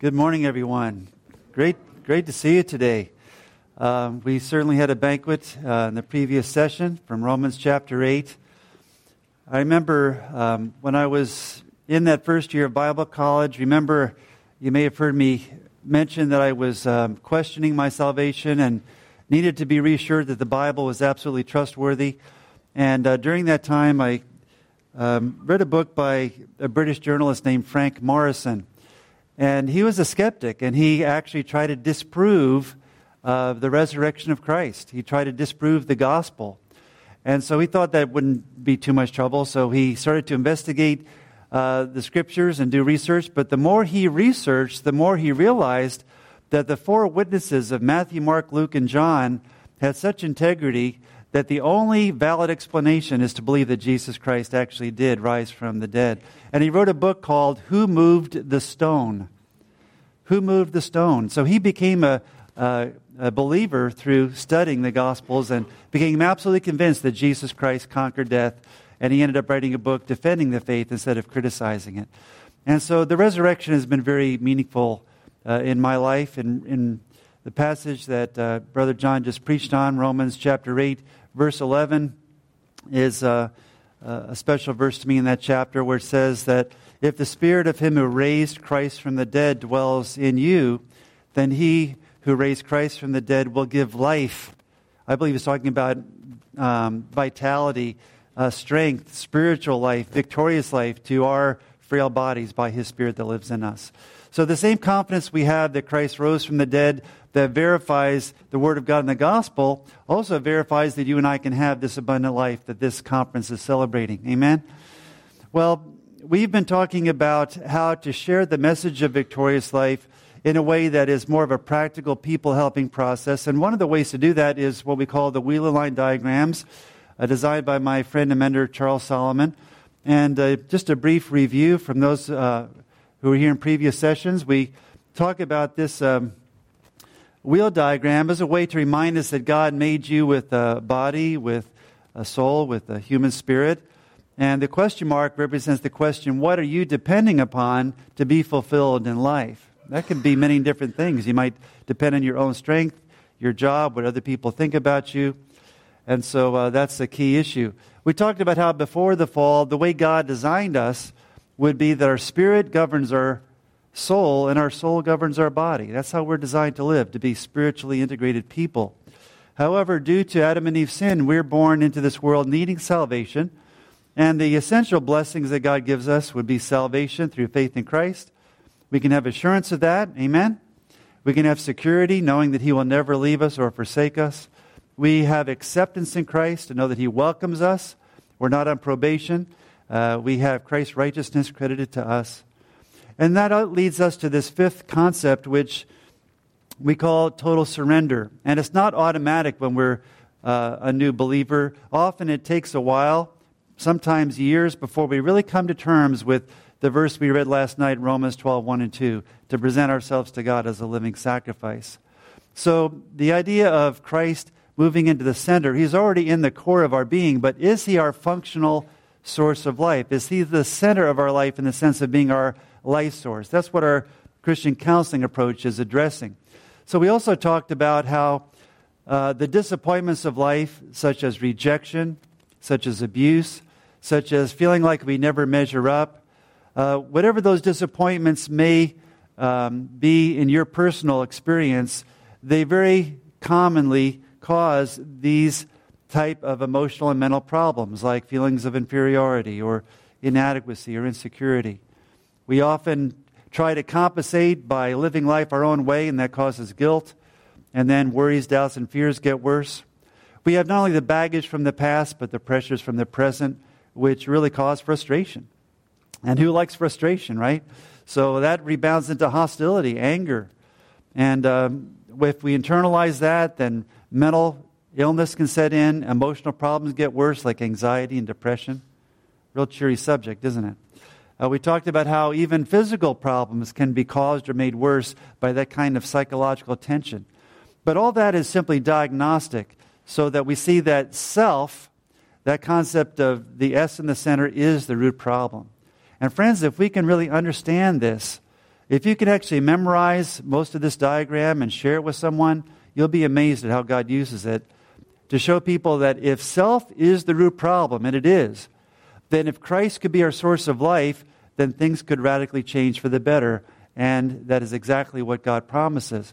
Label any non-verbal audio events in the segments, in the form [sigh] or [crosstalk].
Good morning, everyone. Great, great to see you today. Um, we certainly had a banquet uh, in the previous session from Romans chapter 8. I remember um, when I was in that first year of Bible college, remember you may have heard me mention that I was um, questioning my salvation and needed to be reassured that the Bible was absolutely trustworthy. And uh, during that time, I um, read a book by a British journalist named Frank Morison. And he was a skeptic, and he actually tried to disprove uh, the resurrection of Christ. He tried to disprove the gospel. And so he thought that wouldn't be too much trouble, so he started to investigate uh, the scriptures and do research. But the more he researched, the more he realized that the four witnesses of Matthew, Mark, Luke, and John had such integrity that the only valid explanation is to believe that Jesus Christ actually did rise from the dead. And he wrote a book called Who Moved the Stone? Who Moved the Stone? So he became a, a, a believer through studying the Gospels and became absolutely convinced that Jesus Christ conquered death. And he ended up writing a book defending the faith instead of criticizing it. And so the resurrection has been very meaningful uh, in my life. In, in the passage that uh, Brother John just preached on, Romans chapter 8, verse 11 is uh, a special verse to me in that chapter where it says that if the spirit of him who raised Christ from the dead dwells in you, then he who raised Christ from the dead will give life. I believe he's talking about um, vitality, uh, strength, spiritual life, victorious life to our frail bodies by his spirit that lives in us. So the same confidence we have that Christ rose from the dead that verifies the Word of God in the gospel also verifies that you and I can have this abundant life that this conference is celebrating. Amen? Well, we've been talking about how to share the message of victorious life in a way that is more of a practical people helping process. And one of the ways to do that is what we call the wheel of line diagrams, uh, designed by my friend and mentor Charles Solomon. And uh, just a brief review from those uh, who were here in previous sessions. We talk about this um, wheel diagram as a way to remind us that God made you with a body, with a soul, with a human spirit. And the question mark represents the question what are you depending upon to be fulfilled in life? That could be many different things. You might depend on your own strength, your job, what other people think about you. And so uh, that's a key issue. We talked about how before the fall, the way God designed us would be that our spirit governs our soul, and our soul governs our body. That's how we're designed to live, to be spiritually integrated people. However, due to Adam and Eve's sin, we're born into this world needing salvation. And the essential blessings that God gives us would be salvation through faith in Christ. We can have assurance of that. Amen. We can have security knowing that He will never leave us or forsake us. We have acceptance in Christ to know that He welcomes us. We're not on probation. Uh, we have Christ's righteousness credited to us. And that leads us to this fifth concept, which we call total surrender. And it's not automatic when we're uh, a new believer. Often it takes a while, sometimes years, before we really come to terms with the verse we read last night, Romans 12, 1 and 2, to present ourselves to God as a living sacrifice. So the idea of Christ moving into the center, he's already in the core of our being, but is he our functional source of life? Is he the center of our life in the sense of being our life source. That's what our Christian counseling approach is addressing. So we also talked about how uh, the disappointments of life, such as rejection, such as abuse, such as feeling like we never measure up, uh, whatever those disappointments may um, be in your personal experience, they very commonly cause these type of emotional and mental problems like feelings of inferiority or inadequacy or insecurity. We often try to compensate by living life our own way, and that causes guilt. And then worries, doubts, and fears get worse. We have not only the baggage from the past, but the pressures from the present, which really cause frustration. And who likes frustration, right? So that rebounds into hostility, anger. And um, if we internalize that, then mental illness can set in, emotional problems get worse, like anxiety and depression. Real cheery subject, isn't it? Uh, we talked about how even physical problems can be caused or made worse by that kind of psychological tension. But all that is simply diagnostic so that we see that self, that concept of the S in the center, is the root problem. And friends, if we can really understand this, If you can actually memorize most of this diagram and share it with someone, you'll be amazed at how God uses it to show people that if self is the root problem, and it is, then if Christ could be our source of life, then things could radically change for the better. And that is exactly what God promises.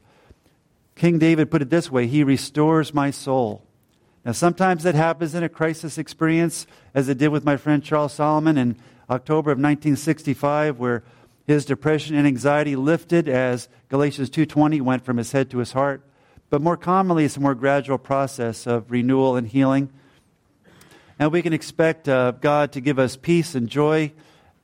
King David put it this way He restores my soul. Now, sometimes that happens in a crisis experience, as it did with my friend Charles Solomon in October of 1965, where his depression and anxiety lifted as Galatians 2:20 went from his head to his heart. But more commonly, it's a more gradual process of renewal and healing. And we can expect uh, God to give us peace and joy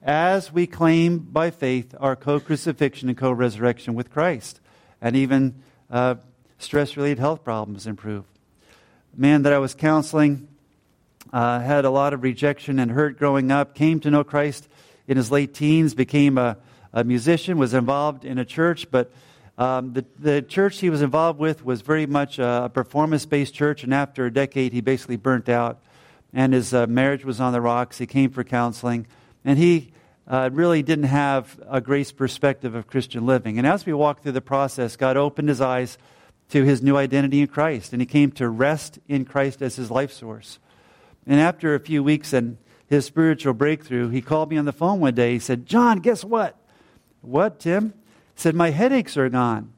as we claim by faith our co crucifixion and co resurrection with Christ. And even uh, stress related health problems improve. Man that I was counseling uh, had a lot of rejection and hurt growing up, came to know Christ in his late teens, became a, a musician, was involved in a church, but um, the, the church he was involved with was very much a, a performance based church, and after a decade, he basically burnt out, and his uh, marriage was on the rocks. He came for counseling, and he uh, really didn't have a grace perspective of Christian living. And as we walked through the process, God opened his eyes to his new identity in Christ, and he came to rest in Christ as his life source. And after a few weeks and his spiritual breakthrough, he called me on the phone one day. He said, John, guess what? What, Tim? He said, My headaches are gone.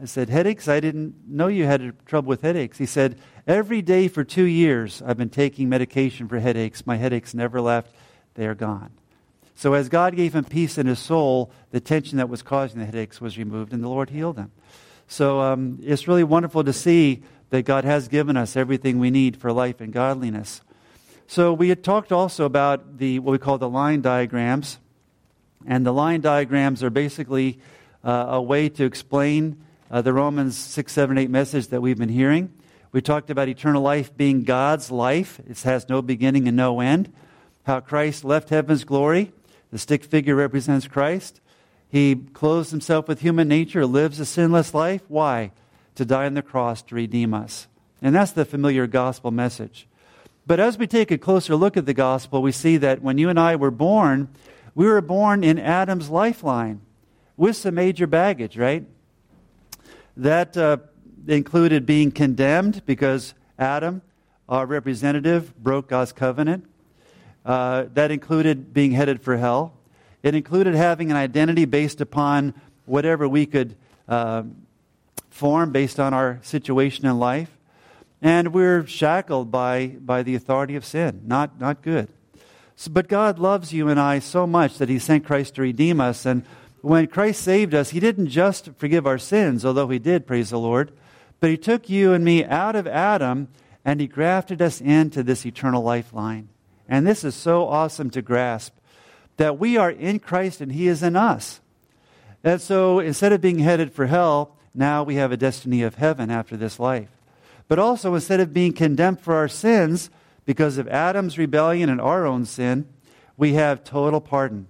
I said, Headaches? I didn't know you had trouble with headaches. He said, Every day for two years, I've been taking medication for headaches. My headaches never left, they are gone. So, as God gave him peace in his soul, the tension that was causing the headaches was removed, and the Lord healed him. So, um, it's really wonderful to see that God has given us everything we need for life and godliness. So, we had talked also about the what we call the line diagrams. And the line diagrams are basically uh, a way to explain uh, the Romans 6, 7, 8 message that we've been hearing. We talked about eternal life being God's life, it has no beginning and no end. How Christ left heaven's glory. The stick figure represents Christ. He clothes himself with human nature, lives a sinless life. Why? To die on the cross to redeem us. And that's the familiar gospel message. But as we take a closer look at the gospel, we see that when you and I were born, we were born in Adam's lifeline with some major baggage, right? That uh, included being condemned because Adam, our representative, broke God's covenant. Uh, that included being headed for hell. It included having an identity based upon whatever we could uh, form based on our situation in life. And we're shackled by, by the authority of sin. Not, not good. So, but God loves you and I so much that He sent Christ to redeem us. And when Christ saved us, He didn't just forgive our sins, although He did, praise the Lord, but He took you and me out of Adam and He grafted us into this eternal lifeline. And this is so awesome to grasp that we are in Christ and He is in us. And so instead of being headed for hell, now we have a destiny of heaven after this life. But also, instead of being condemned for our sins because of Adam's rebellion and our own sin, we have total pardon.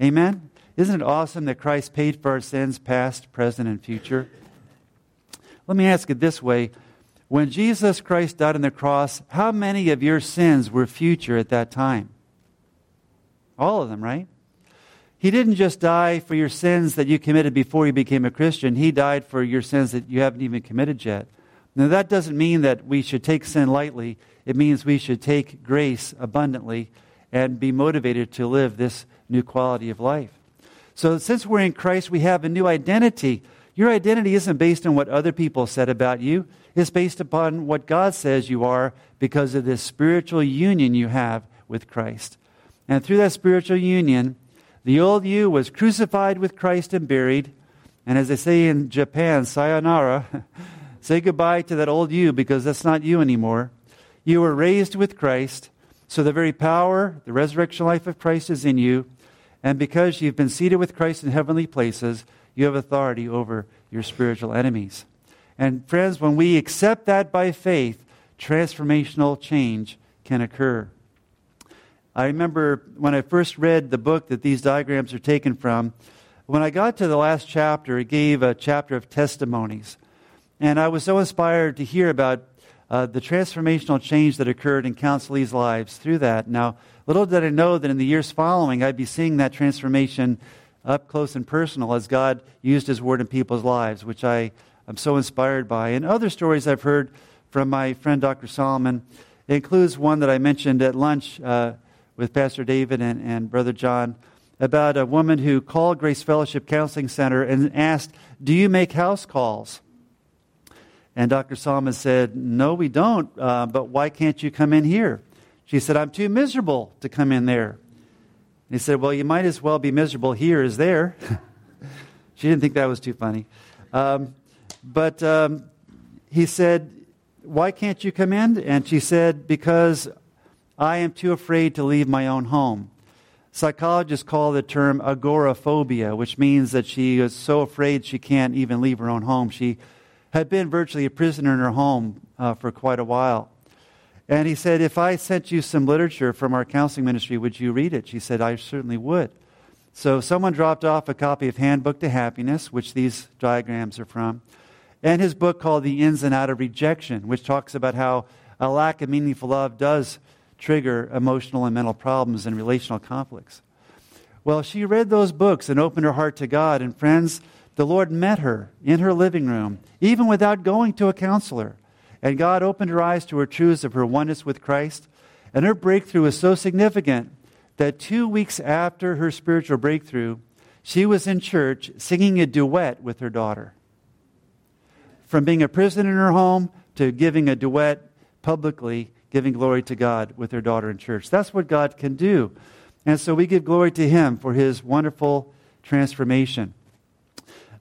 Amen? Isn't it awesome that Christ paid for our sins, past, present, and future? Let me ask it this way. When Jesus Christ died on the cross, how many of your sins were future at that time? All of them, right? He didn't just die for your sins that you committed before you became a Christian. He died for your sins that you haven't even committed yet. Now, that doesn't mean that we should take sin lightly. It means we should take grace abundantly and be motivated to live this new quality of life. So, since we're in Christ, we have a new identity. Your identity isn't based on what other people said about you, it's based upon what God says you are because of this spiritual union you have with Christ. And through that spiritual union, the old you was crucified with Christ and buried. And as they say in Japan, sayonara, [laughs] say goodbye to that old you because that's not you anymore. You were raised with Christ, so the very power, the resurrection life of Christ is in you. And because you've been seated with Christ in heavenly places, you have authority over your spiritual enemies. And friends, when we accept that by faith, transformational change can occur. I remember when I first read the book that these diagrams are taken from, when I got to the last chapter, it gave a chapter of testimonies. And I was so inspired to hear about uh, the transformational change that occurred in counselees' lives through that. Now, little did I know that in the years following, I'd be seeing that transformation up close and personal as God used His Word in people's lives, which I am so inspired by. And other stories I've heard from my friend Dr. Solomon it includes one that I mentioned at lunch uh, with Pastor David and, and Brother John about a woman who called Grace Fellowship Counseling Center and asked, Do you make house calls? And Dr. Solomon said, No, we don't, uh, but why can't you come in here? She said, I'm too miserable to come in there. And he said, Well, you might as well be miserable here as there. [laughs] she didn't think that was too funny. Um, but um, he said, Why can't you come in? And she said, Because I am too afraid to leave my own home. Psychologists call the term agoraphobia, which means that she is so afraid she can't even leave her own home. She had been virtually a prisoner in her home uh, for quite a while. And he said, If I sent you some literature from our counseling ministry, would you read it? She said, I certainly would. So someone dropped off a copy of Handbook to Happiness, which these diagrams are from, and his book called The Ins and Out of Rejection, which talks about how a lack of meaningful love does trigger emotional and mental problems and relational conflicts. Well, she read those books and opened her heart to God. And friends, the Lord met her in her living room, even without going to a counselor. And God opened her eyes to her truths of her oneness with Christ. And her breakthrough was so significant that two weeks after her spiritual breakthrough, she was in church singing a duet with her daughter. From being a prisoner in her home to giving a duet publicly giving glory to God with their daughter in church. That's what God can do. And so we give glory to Him for His wonderful transformation.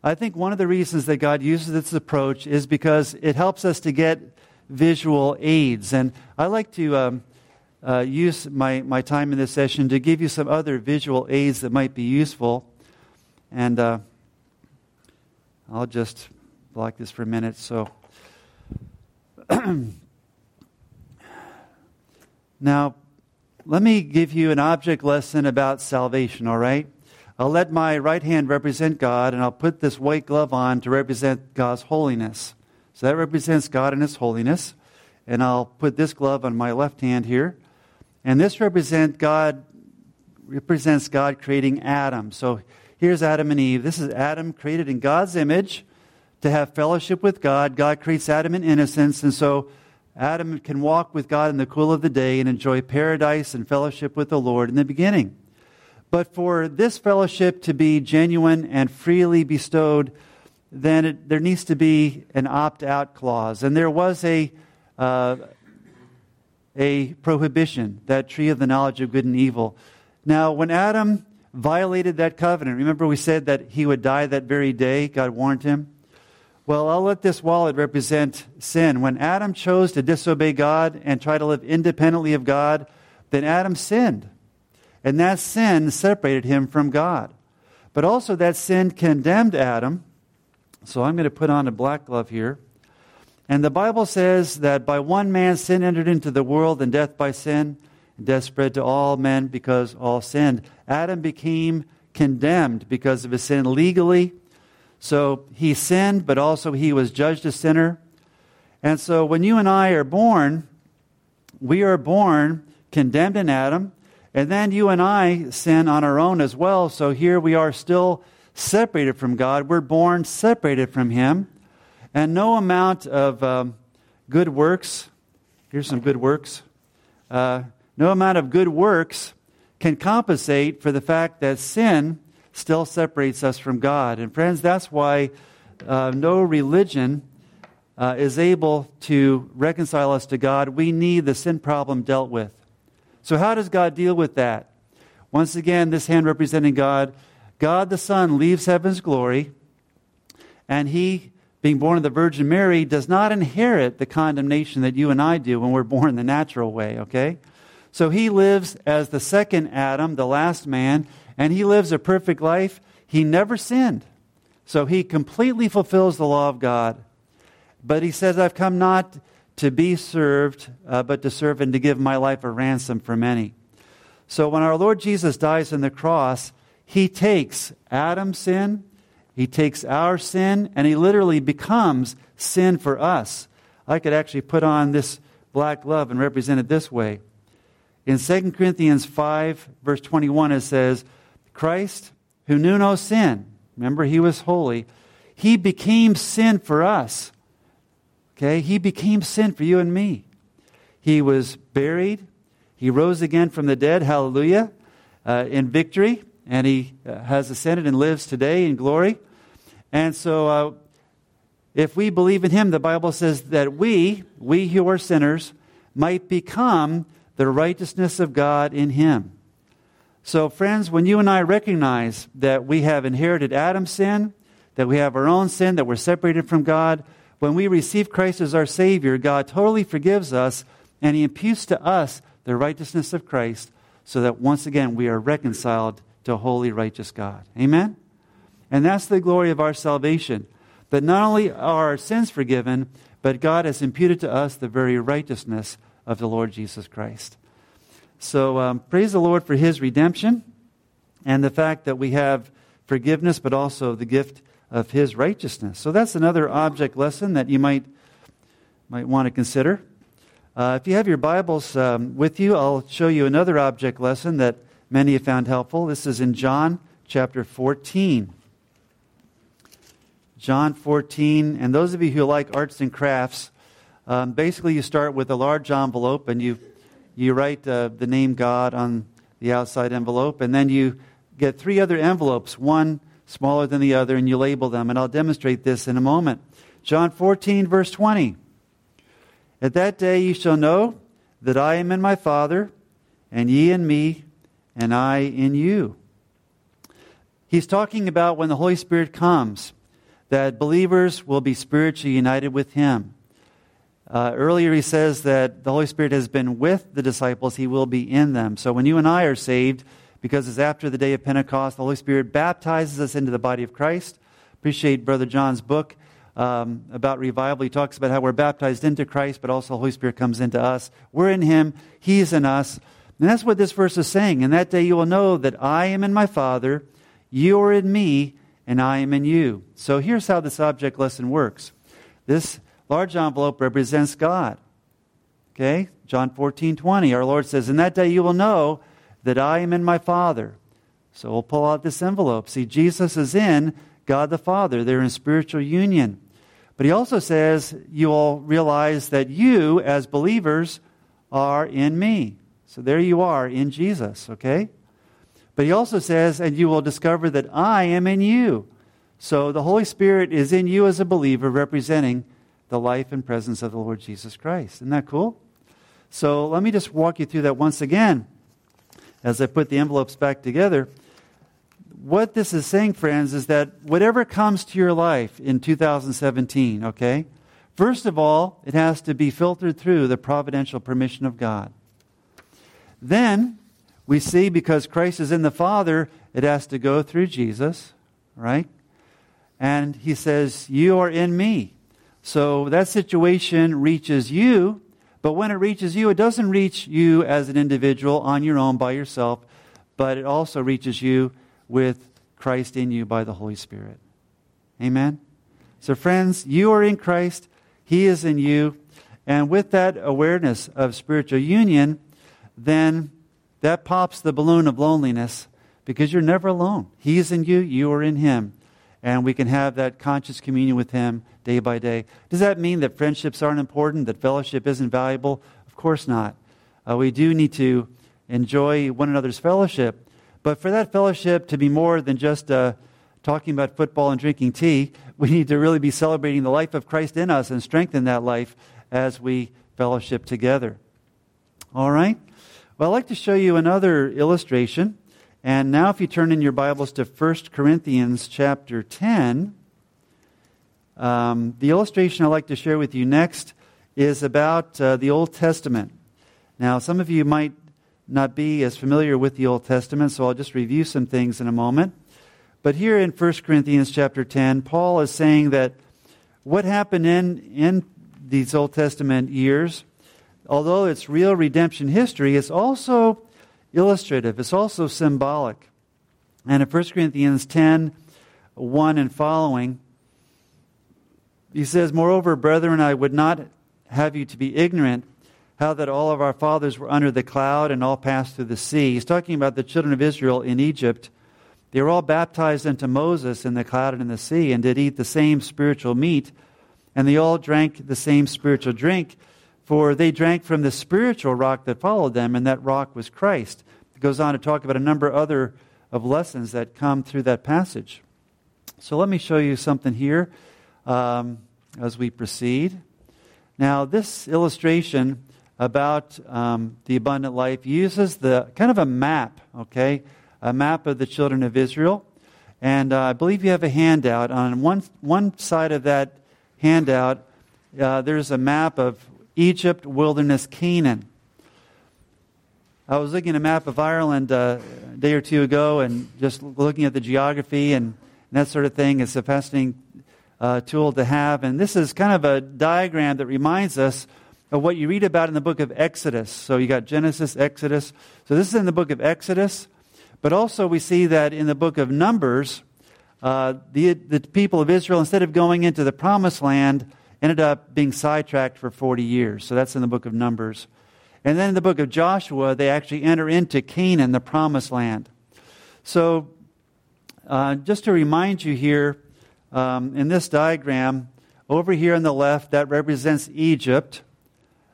I think one of the reasons that God uses this approach is because it helps us to get visual aids. And I like to um, uh, use my, my time in this session to give you some other visual aids that might be useful. And uh, I'll just block this for a minute. So. [clears throat] Now, let me give you an object lesson about salvation, all right? I'll let my right hand represent God, and I'll put this white glove on to represent God's holiness. So that represents God and His holiness. And I'll put this glove on my left hand here. And this represent God, represents God creating Adam. So here's Adam and Eve. This is Adam created in God's image to have fellowship with God. God creates Adam in innocence. And so Adam can walk with God in the cool of the day and enjoy paradise and fellowship with the Lord in the beginning. But for this fellowship to be genuine and freely bestowed, then it, there needs to be an opt out clause. And there was a, uh, a prohibition, that tree of the knowledge of good and evil. Now, when Adam violated that covenant, remember we said that he would die that very day, God warned him? Well, I'll let this wallet represent sin. When Adam chose to disobey God and try to live independently of God, then Adam sinned. And that sin separated him from God. But also, that sin condemned Adam. So I'm going to put on a black glove here. And the Bible says that by one man sin entered into the world, and death by sin, death spread to all men because all sinned. Adam became condemned because of his sin legally so he sinned, but also he was judged a sinner. And so when you and I are born, we are born condemned in Adam, and then you and I sin on our own as well. So here we are still separated from God. We're born separated from Him. And no amount of um, good works, here's some good works, uh, no amount of good works can compensate for the fact that sin still separates us from God. And friends, that's why uh, no religion uh, is able to reconcile us to God. We need the sin problem dealt with. So, how does God deal with that? Once again, this hand representing God, God the Son leaves heaven's glory, and he, being born of the Virgin Mary, does not inherit the condemnation that you and I do when we're born the natural way, okay? So he lives as the second Adam, the last man, and he lives a perfect life. He never sinned. So he completely fulfills the law of God. But he says, I've come not to be served, uh, but to serve and to give my life a ransom for many. So when our Lord Jesus dies on the cross, he takes Adam's sin, he takes our sin, and he literally becomes sin for us. I could actually put on this black glove and represent it this way. In 2 Corinthians 5, verse 21, it says, Christ who knew no sin, remember, he was holy, he became sin for us. Okay? He became sin for you and me. He was buried. He rose again from the dead. Hallelujah. Uh, in victory. And he uh, has ascended and lives today in glory. And so, uh, if we believe in him, the Bible says that we, we who are sinners, might become the righteousness of God in him. So, friends, when you and I recognize that we have inherited Adam's sin, that we have our own sin, that we're separated from God, when we receive Christ as our Savior, God totally forgives us and He imputes to us the righteousness of Christ so that once again we are reconciled to holy, righteous God. Amen? And that's the glory of our salvation. That not only are our sins forgiven, but God has imputed to us the very righteousness of the Lord Jesus Christ. So um, praise the Lord for his redemption and the fact that we have forgiveness, but also the gift of his righteousness. So that's another object lesson that you might, might want to consider. Uh, if you have your Bibles um, with you, I'll show you another object lesson that many have found helpful. This is in John chapter 14. John 14, and those of you who like arts and crafts, um, basically you start with a large envelope and you you write uh, the name God on the outside envelope, and then you get three other envelopes, one smaller than the other, and you label them. And I'll demonstrate this in a moment. John 14, verse 20. At that day ye shall know that I am in my Father, and ye in me, and I in you. He's talking about when the Holy Spirit comes, that believers will be spiritually united with Him. Uh, earlier, he says that the Holy Spirit has been with the disciples, he will be in them. So when you and I are saved, because it's after the day of Pentecost, the Holy Spirit baptizes us into the body of Christ. Appreciate Brother John's book um, about revival. He talks about how we're baptized into Christ, but also the Holy Spirit comes into us. We're in him, he's in us. And that's what this verse is saying. In that day you will know that I am in my Father, you are in me, and I am in you. So here's how this object lesson works. This large envelope represents God. Okay? John 14, 20. Our Lord says, In that day you will know that I am in my Father. So we'll pull out this envelope. See, Jesus is in God the Father. They're in spiritual union. But he also says, You will realize that you, as believers, are in me. So there you are in Jesus, okay? But he also says, And you will discover that I am in you. So the Holy Spirit is in you as a believer, representing the life and presence of the Lord Jesus Christ. Isn't that cool? So let me just walk you through that once again as I put the envelopes back together. What this is saying, friends, is that whatever comes to your life in 2017, okay, first of all, it has to be filtered through the providential permission of God. Then we see because Christ is in the Father, it has to go through Jesus, right? And he says, You are in me. So that situation reaches you, but when it reaches you, it doesn't reach you as an individual on your own by yourself, but it also reaches you with Christ in you by the Holy Spirit. Amen? So, friends, you are in Christ, He is in you, and with that awareness of spiritual union, then that pops the balloon of loneliness because you're never alone. He is in you, you are in Him and we can have that conscious communion with Him day by day. Does that mean that friendships aren't important, that fellowship isn't valuable? Of course not. Uh, we do need to enjoy one another's fellowship, but for that fellowship to be more than just uh, talking about football and drinking tea, [laughs] we need to really be celebrating the life of Christ in us and strengthen that life as we fellowship together. All right? Well, I'd like to show you another illustration. And now, if you turn in your Bibles to 1 Corinthians chapter 10, um, the illustration I'd like to share with you next is about uh, the Old Testament. Now, some of you might not be as familiar with the Old Testament, so I'll just review some things in a moment. But here in 1 Corinthians chapter 10, Paul is saying that what happened in, in these Old Testament years, although it's real redemption history, it's also illustrative, it's also symbolic. And in 1 Corinthians 10 1 and following, he says, Moreover, brethren, I would not have you to be ignorant how that all of our fathers were under the cloud and all passed through the sea. He's talking about the children of Israel in Egypt. They were all baptized into Moses in the cloud and in the sea, and did eat the same spiritual meat, and they all drank the same spiritual drink, for they drank from the spiritual rock that followed them, and that rock was Christ. It goes on to talk about a number of other of lessons that come through that passage. So let me show you something here um, as we proceed. Now, this illustration about um, the abundant life uses the kind of a map, okay, a map of the children of Israel. And uh, I believe you have a handout. On one, one side of that handout, uh, there's a map of Egypt, wilderness, Canaan. I was looking at a map of Ireland uh, a day or two ago and just looking at the geography and, and that sort of thing. It's a fascinating uh, tool to have. And this is kind of a diagram that reminds us of what you read about in the book of Exodus. So you got Genesis, Exodus. So this is in the book of Exodus. But also we see that in the book of Numbers, uh, the, the people of Israel, instead of going into the promised land, ended up being sidetracked for 40 years. So that's in the book of Numbers. And then in the book of Joshua, they actually enter into Canaan, the promised land. So uh, just to remind you here, um, in this diagram, over here on the left, that represents Egypt.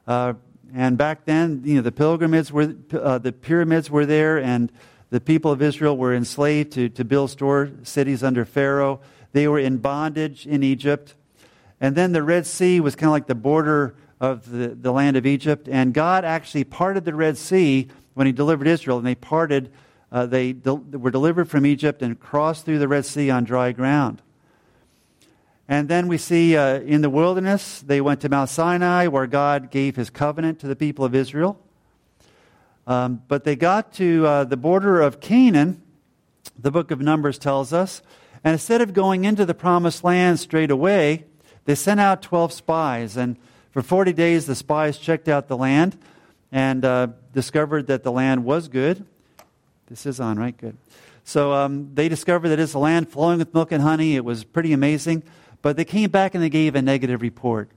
Uh, and back then, you know, the pilgrims were, uh, the pyramids were there, and the people of Israel were enslaved to, to build store cities under Pharaoh. They were in bondage in Egypt. And then the Red Sea was kind of like the border of the, the land of Egypt. And God actually parted the Red Sea when He delivered Israel, and they parted, uh, they were delivered from Egypt and crossed through the Red Sea on dry ground. And then we see uh, in the wilderness, they went to Mount Sinai where God gave his covenant to the people of Israel. Um, but they got to uh, the border of Canaan, the book of Numbers tells us, and instead of going into the promised land straight away, they sent out 12 spies. And for 40 days, the spies checked out the land and uh, discovered that the land was good. This is on, right? Good. So um, they discovered that it's a land flowing with milk and honey. It was pretty amazing. But they came back and they gave a negative report.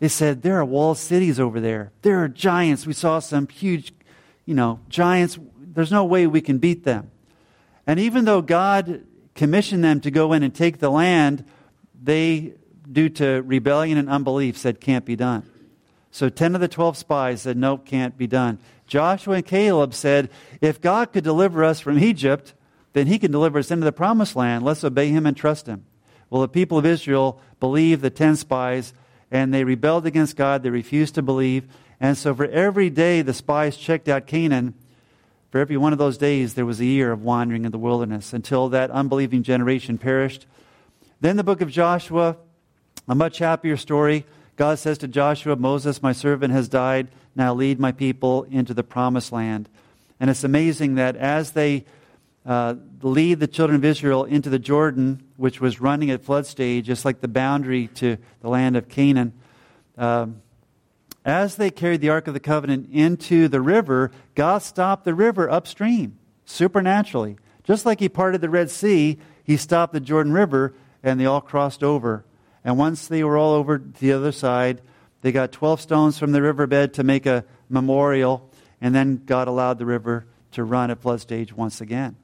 They said, There are walled cities over there. There are giants. We saw some huge, you know, giants. There's no way we can beat them. And even though God commissioned them to go in and take the land, they, due to rebellion and unbelief, said, Can't be done. So 10 of the 12 spies said, Nope, can't be done. Joshua and Caleb said, If God could deliver us from Egypt, then he can deliver us into the promised land. Let's obey him and trust him. Well, the people of Israel believed the 10 spies and they rebelled against God. They refused to believe. And so for every day the spies checked out Canaan, for every one of those days there was a year of wandering in the wilderness until that unbelieving generation perished. Then the book of Joshua, a much happier story. God says to Joshua, Moses, my servant, has died. Now lead my people into the promised land. And it's amazing that as they uh, lead the children of Israel into the Jordan, which was running at flood stage, just like the boundary to the land of Canaan. Um, as they carried the Ark of the Covenant into the river, God stopped the river upstream, supernaturally. Just like He parted the Red Sea, He stopped the Jordan River, and they all crossed over. And once they were all over the other side, they got 12 stones from the riverbed to make a memorial, and then God allowed the river to run at flood stage once again.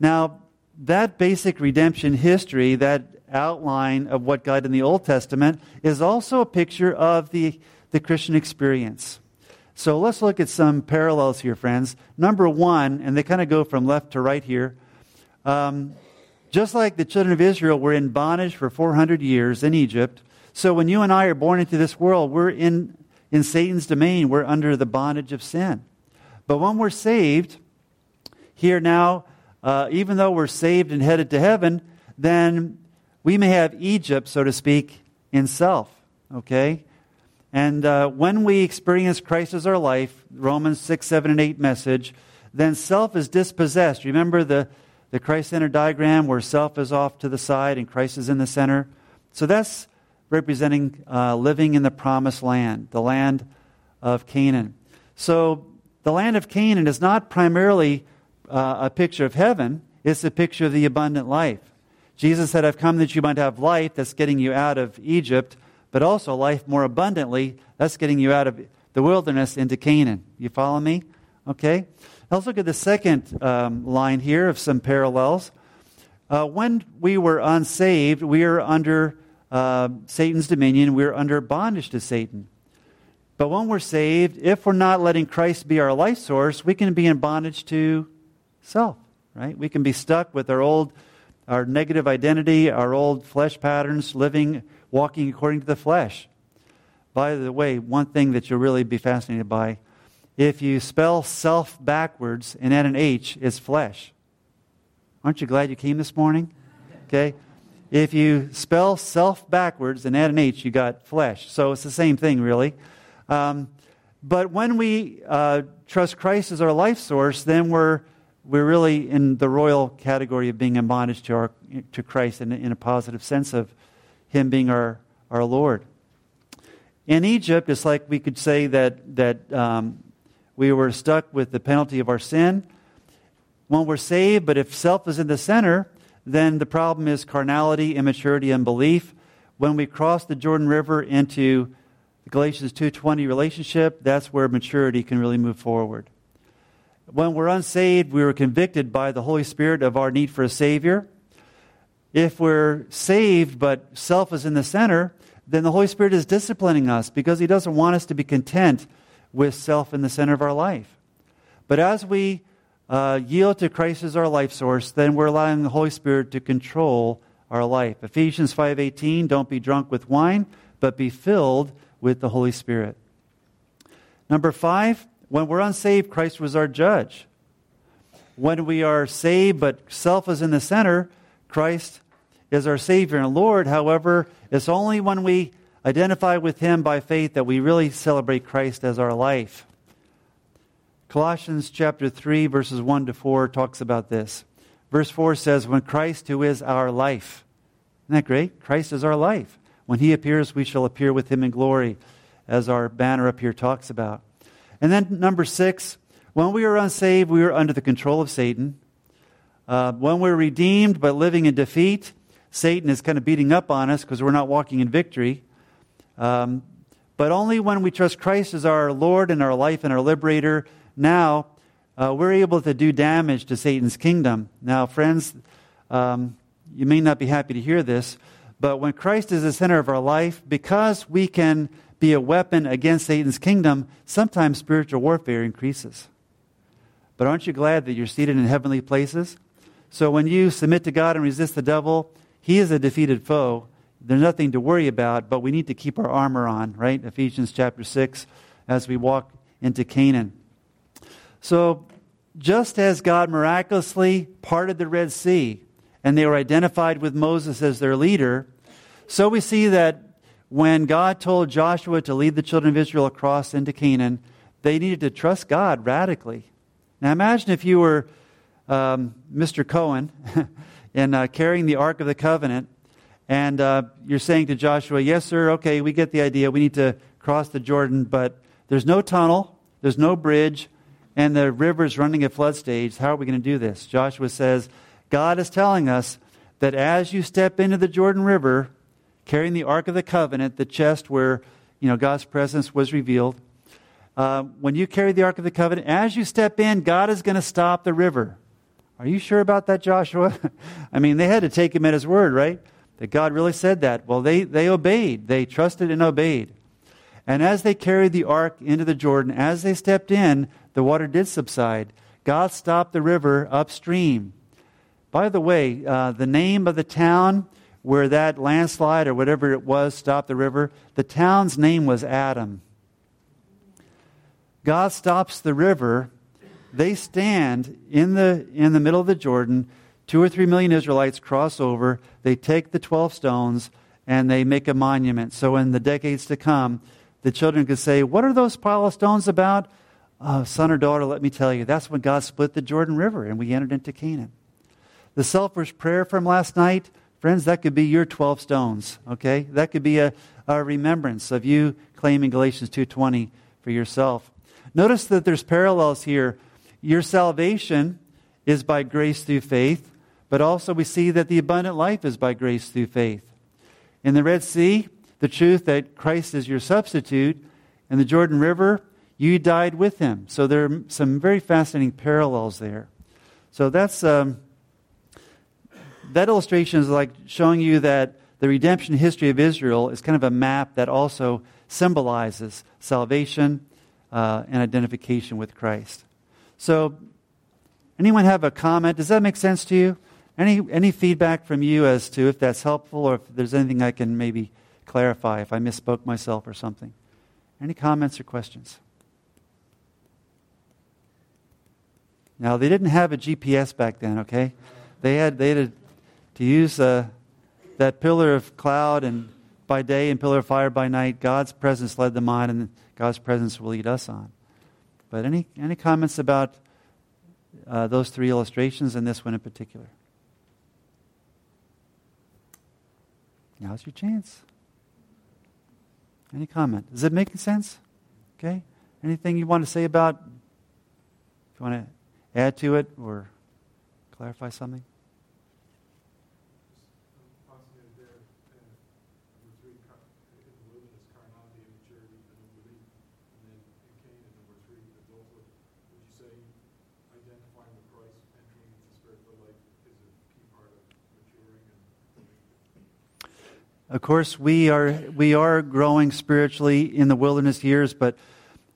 Now, that basic redemption history, that outline of what God did in the Old Testament, is also a picture of the, the Christian experience. So let's look at some parallels here, friends. Number one, and they kind of go from left to right here. Um, just like the children of Israel were in bondage for 400 years in Egypt, so when you and I are born into this world, we're in, in Satan's domain. We're under the bondage of sin. But when we're saved, here now, uh, even though we're saved and headed to heaven, then we may have Egypt, so to speak, in self. Okay? And uh, when we experience Christ as our life, Romans 6, 7, and 8 message, then self is dispossessed. Remember the, the Christ center diagram where self is off to the side and Christ is in the center? So that's representing uh, living in the promised land, the land of Canaan. So the land of Canaan is not primarily uh, a picture of heaven, it's a picture of the abundant life. Jesus said, I've come that you might have life, that's getting you out of Egypt, but also life more abundantly, that's getting you out of the wilderness into Canaan. You follow me? Okay? Let's look at the second um, line here of some parallels. Uh, when we were unsaved, we are under uh, Satan's dominion. We're under bondage to Satan. But when we're saved, if we're not letting Christ be our life source, we can be in bondage to self, right? We can be stuck with our old, our negative identity, our old flesh patterns, living, walking according to the flesh. By the way, one thing that you'll really be fascinated by if you spell self backwards and add an H, it's flesh. Aren't you glad you came this morning? Okay? If you spell self backwards and add an H, you got flesh. So it's the same thing, really. Um, but when we uh, trust Christ as our life source, then we're, we're really in the royal category of being in bondage to, our, to Christ in, in a positive sense of Him being our, our Lord. In Egypt, it's like we could say that, that um, we were stuck with the penalty of our sin. When we're saved, but if self is in the center, then the problem is carnality, immaturity, unbelief. When we cross the Jordan River into the Galatians 2:20 relationship, that's where maturity can really move forward. When we're unsaved, we were convicted by the Holy Spirit of our need for a savior. If we're saved but self is in the center, then the Holy Spirit is disciplining us because he doesn't want us to be content with self in the center of our life. But as we uh, yield to Christ as our life source, then we're allowing the Holy Spirit to control our life. Ephesians 5:18, don't be drunk with wine, but be filled with the Holy Spirit. Number 5, when we're unsaved, Christ was our judge. When we are saved but self is in the center, Christ is our Savior and Lord. However, it's only when we identify with Him by faith that we really celebrate Christ as our life. Colossians chapter 3, verses 1 to 4 talks about this. Verse 4 says, When Christ, who is our life, isn't that great? Christ is our life. When he appears, we shall appear with him in glory, as our banner up here talks about. And then number six, when we are unsaved, we are under the control of Satan. Uh, when we're redeemed but living in defeat, Satan is kind of beating up on us because we're not walking in victory. Um, but only when we trust Christ as our Lord and our life and our liberator now uh, we're able to do damage to Satan's kingdom. Now, friends, um, you may not be happy to hear this, but when Christ is the center of our life, because we can be a weapon against Satan's kingdom, sometimes spiritual warfare increases. But aren't you glad that you're seated in heavenly places? So when you submit to God and resist the devil, he is a defeated foe. There's nothing to worry about, but we need to keep our armor on, right? Ephesians chapter 6, as we walk into Canaan. So, just as God miraculously parted the Red Sea and they were identified with Moses as their leader, so we see that when God told Joshua to lead the children of Israel across into Canaan, they needed to trust God radically. Now, imagine if you were um, Mr. Cohen [laughs] and uh, carrying the Ark of the Covenant, and uh, you're saying to Joshua, Yes, sir, okay, we get the idea. We need to cross the Jordan, but there's no tunnel, there's no bridge, and the river's running at flood stage. How are we going to do this? Joshua says, God is telling us that as you step into the Jordan River, carrying the Ark of the Covenant, the chest where you know God's presence was revealed, uh, when you carry the Ark of the Covenant, as you step in, God is going to stop the river. Are you sure about that, Joshua? [laughs] I mean, they had to take him at his word, right? That God really said that. Well, they, they obeyed. They trusted and obeyed. And as they carried the ark into the Jordan, as they stepped in, the water did subside. God stopped the river upstream. By the way, uh, the name of the town where that landslide or whatever it was stopped the river, the town's name was Adam. God stops the river. They stand in the, in the middle of the Jordan. Two or three million Israelites cross over. They take the 12 stones and they make a monument. So in the decades to come, the children could say, What are those pile of stones about? uh, son or daughter, let me tell you, that's when God split the Jordan River and we entered into Canaan. The selfish prayer from last night, friends, that could be your 12 stones, okay? That could be a, a remembrance of you claiming Galatians 2.20 for yourself. Notice that there's parallels here. Your salvation is by grace through faith, but also we see that the abundant life is by grace through faith. In the Red Sea, the truth that Christ is your substitute. In the Jordan River, you died with him. So there are some very fascinating parallels there. So that's um, that illustration is like showing you that the redemption history of Israel is kind of a map that also symbolizes salvation uh, and identification with Christ. So, anyone have a comment? Does that make sense to you? Any any feedback from you as to if that's helpful or if there's anything I can maybe clarify if I misspoke myself or something? Any comments or questions? Now, they didn't have a GPS back then, okay? They had, they had to use uh, that pillar of cloud and by day and pillar of fire by night. God's presence led them on, and God's presence will lead us on. But any, any comments about uh, those three illustrations and this one in particular? Now's your chance. Any comment? Is it making sense? Okay. Anything you want to say about? If you want to add to it or clarify something? Of course, we are, we are growing spiritually in the wilderness years, but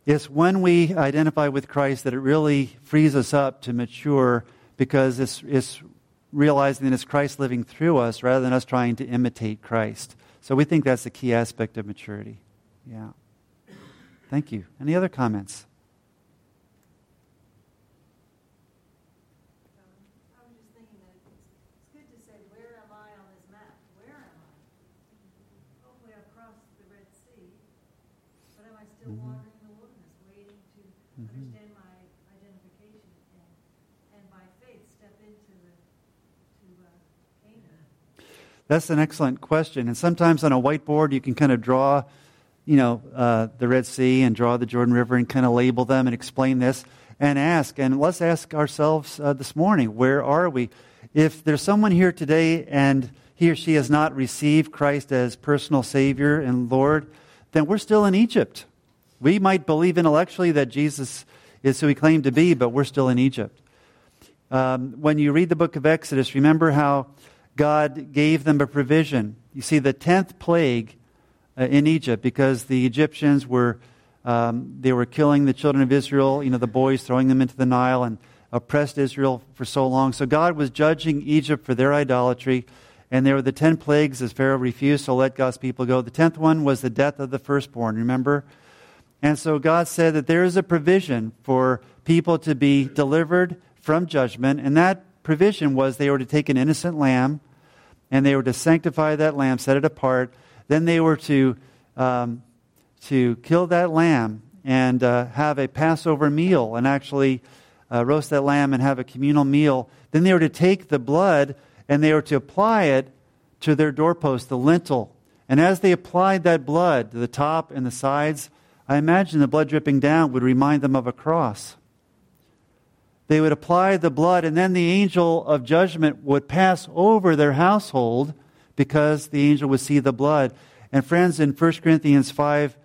it's when we identify with Christ that it really frees us up to mature because it's, it's realizing that it's Christ living through us rather than us trying to imitate Christ. So we think that's the key aspect of maturity. Yeah. Thank you. Any other comments? That's an excellent question. And sometimes on a whiteboard, you can kind of draw, you know, uh, the Red Sea and draw the Jordan River and kind of label them and explain this and ask. And let's ask ourselves uh, this morning, where are we? If there's someone here today and he or she has not received Christ as personal Savior and Lord, then we're still in Egypt. We might believe intellectually that Jesus is who he claimed to be, but we're still in Egypt. Um, when you read the book of Exodus, remember how God gave them a provision. You see, the tenth plague uh, in Egypt, because the Egyptians were um, they were killing the children of Israel, you know, the boys, throwing them into the Nile, and oppressed Israel for so long. So God was judging Egypt for their idolatry, and there were the ten plagues as Pharaoh refused to let God's people go. The tenth one was the death of the firstborn. Remember. And so God said that there is a provision for people to be delivered from judgment, and that provision was they were to take an innocent lamb and they were to sanctify that lamb, set it apart. Then they were to, um, to kill that lamb and uh, have a Passover meal and actually uh, roast that lamb and have a communal meal. Then they were to take the blood and they were to apply it to their doorpost, the lintel. And as they applied that blood to the top and the sides, I imagine the blood dripping down would remind them of a cross they would apply the blood, and then the angel of judgment would pass over their household because the angel would see the blood. And friends, in 1 Corinthians 5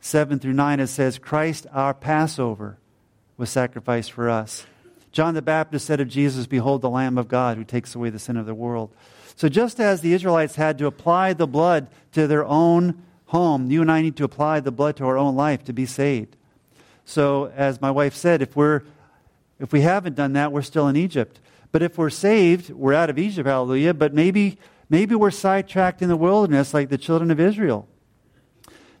7 through 9, it says, Christ our Passover was sacrificed for us. John the Baptist said of Jesus, Behold the Lamb of God who takes away the sin of the world. So just as the Israelites had to apply the blood to their own home, you and I need to apply the blood to our own life to be saved. So, as my wife said, if we're if we haven't done that, we're still in Egypt. But if we're saved, we're out of Egypt, hallelujah. But maybe, maybe we're sidetracked in the wilderness like the children of Israel.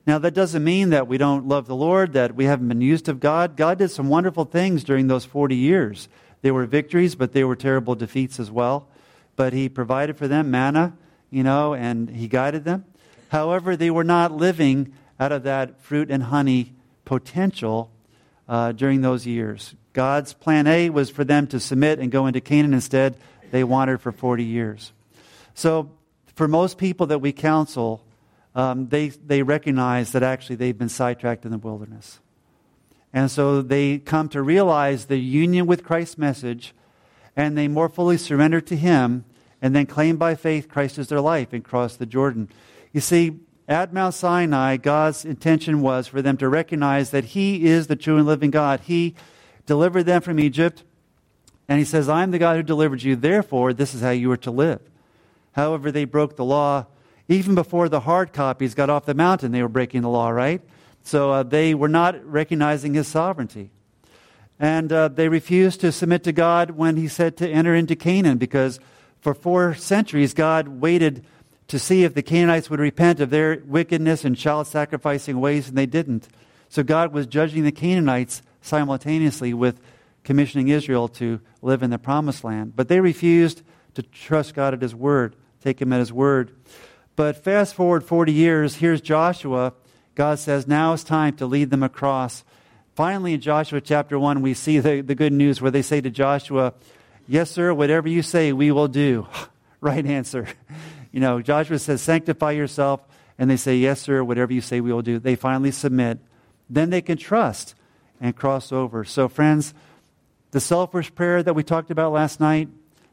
Now, that doesn't mean that we don't love the Lord, that we haven't been used of God. God did some wonderful things during those 40 years. They were victories, but they were terrible defeats as well. But He provided for them manna, you know, and He guided them. However, they were not living out of that fruit and honey potential uh, during those years. God's plan A was for them to submit and go into Canaan. Instead, they wandered for 40 years. So, for most people that we counsel, um, they, they recognize that actually they've been sidetracked in the wilderness. And so they come to realize the union with Christ's message, and they more fully surrender to Him, and then claim by faith Christ is their life and cross the Jordan. You see, at Mount Sinai, God's intention was for them to recognize that He is the true and living God. He delivered them from Egypt, and He says, I'm the God who delivered you, therefore, this is how you are to live. However, they broke the law. Even before the hard copies got off the mountain, they were breaking the law, right? So uh, they were not recognizing His sovereignty. And uh, they refused to submit to God when He said to enter into Canaan because for four centuries, God waited to see if the Canaanites would repent of their wickedness and child sacrificing ways, and they didn't. So God was judging the Canaanites simultaneously with commissioning Israel to live in the promised land. But they refused to trust God at His word, take Him at His word. But fast forward 40 years, here's Joshua. God says, now it's time to lead them across. Finally, in Joshua chapter 1, we see the, the good news where they say to Joshua, Yes, sir, whatever you say, we will do. [laughs] right answer. [laughs] You know, Joshua says, Sanctify yourself. And they say, Yes, sir, whatever you say, we will do. They finally submit. Then they can trust and cross over. So, friends, the selfish prayer that we talked about last night,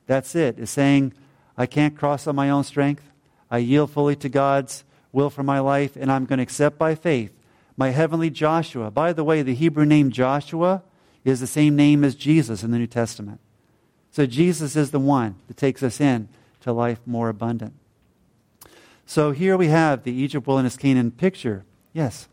that's it. It's saying, I can't cross on my own strength. I yield fully to God's will for my life, and I'm going to accept by faith my heavenly Joshua. By the way, the Hebrew name Joshua is the same name as Jesus in the New Testament. So Jesus is the one that takes us in to life more abundant. So here we have the Egypt, wilderness, Canaan picture. Yes?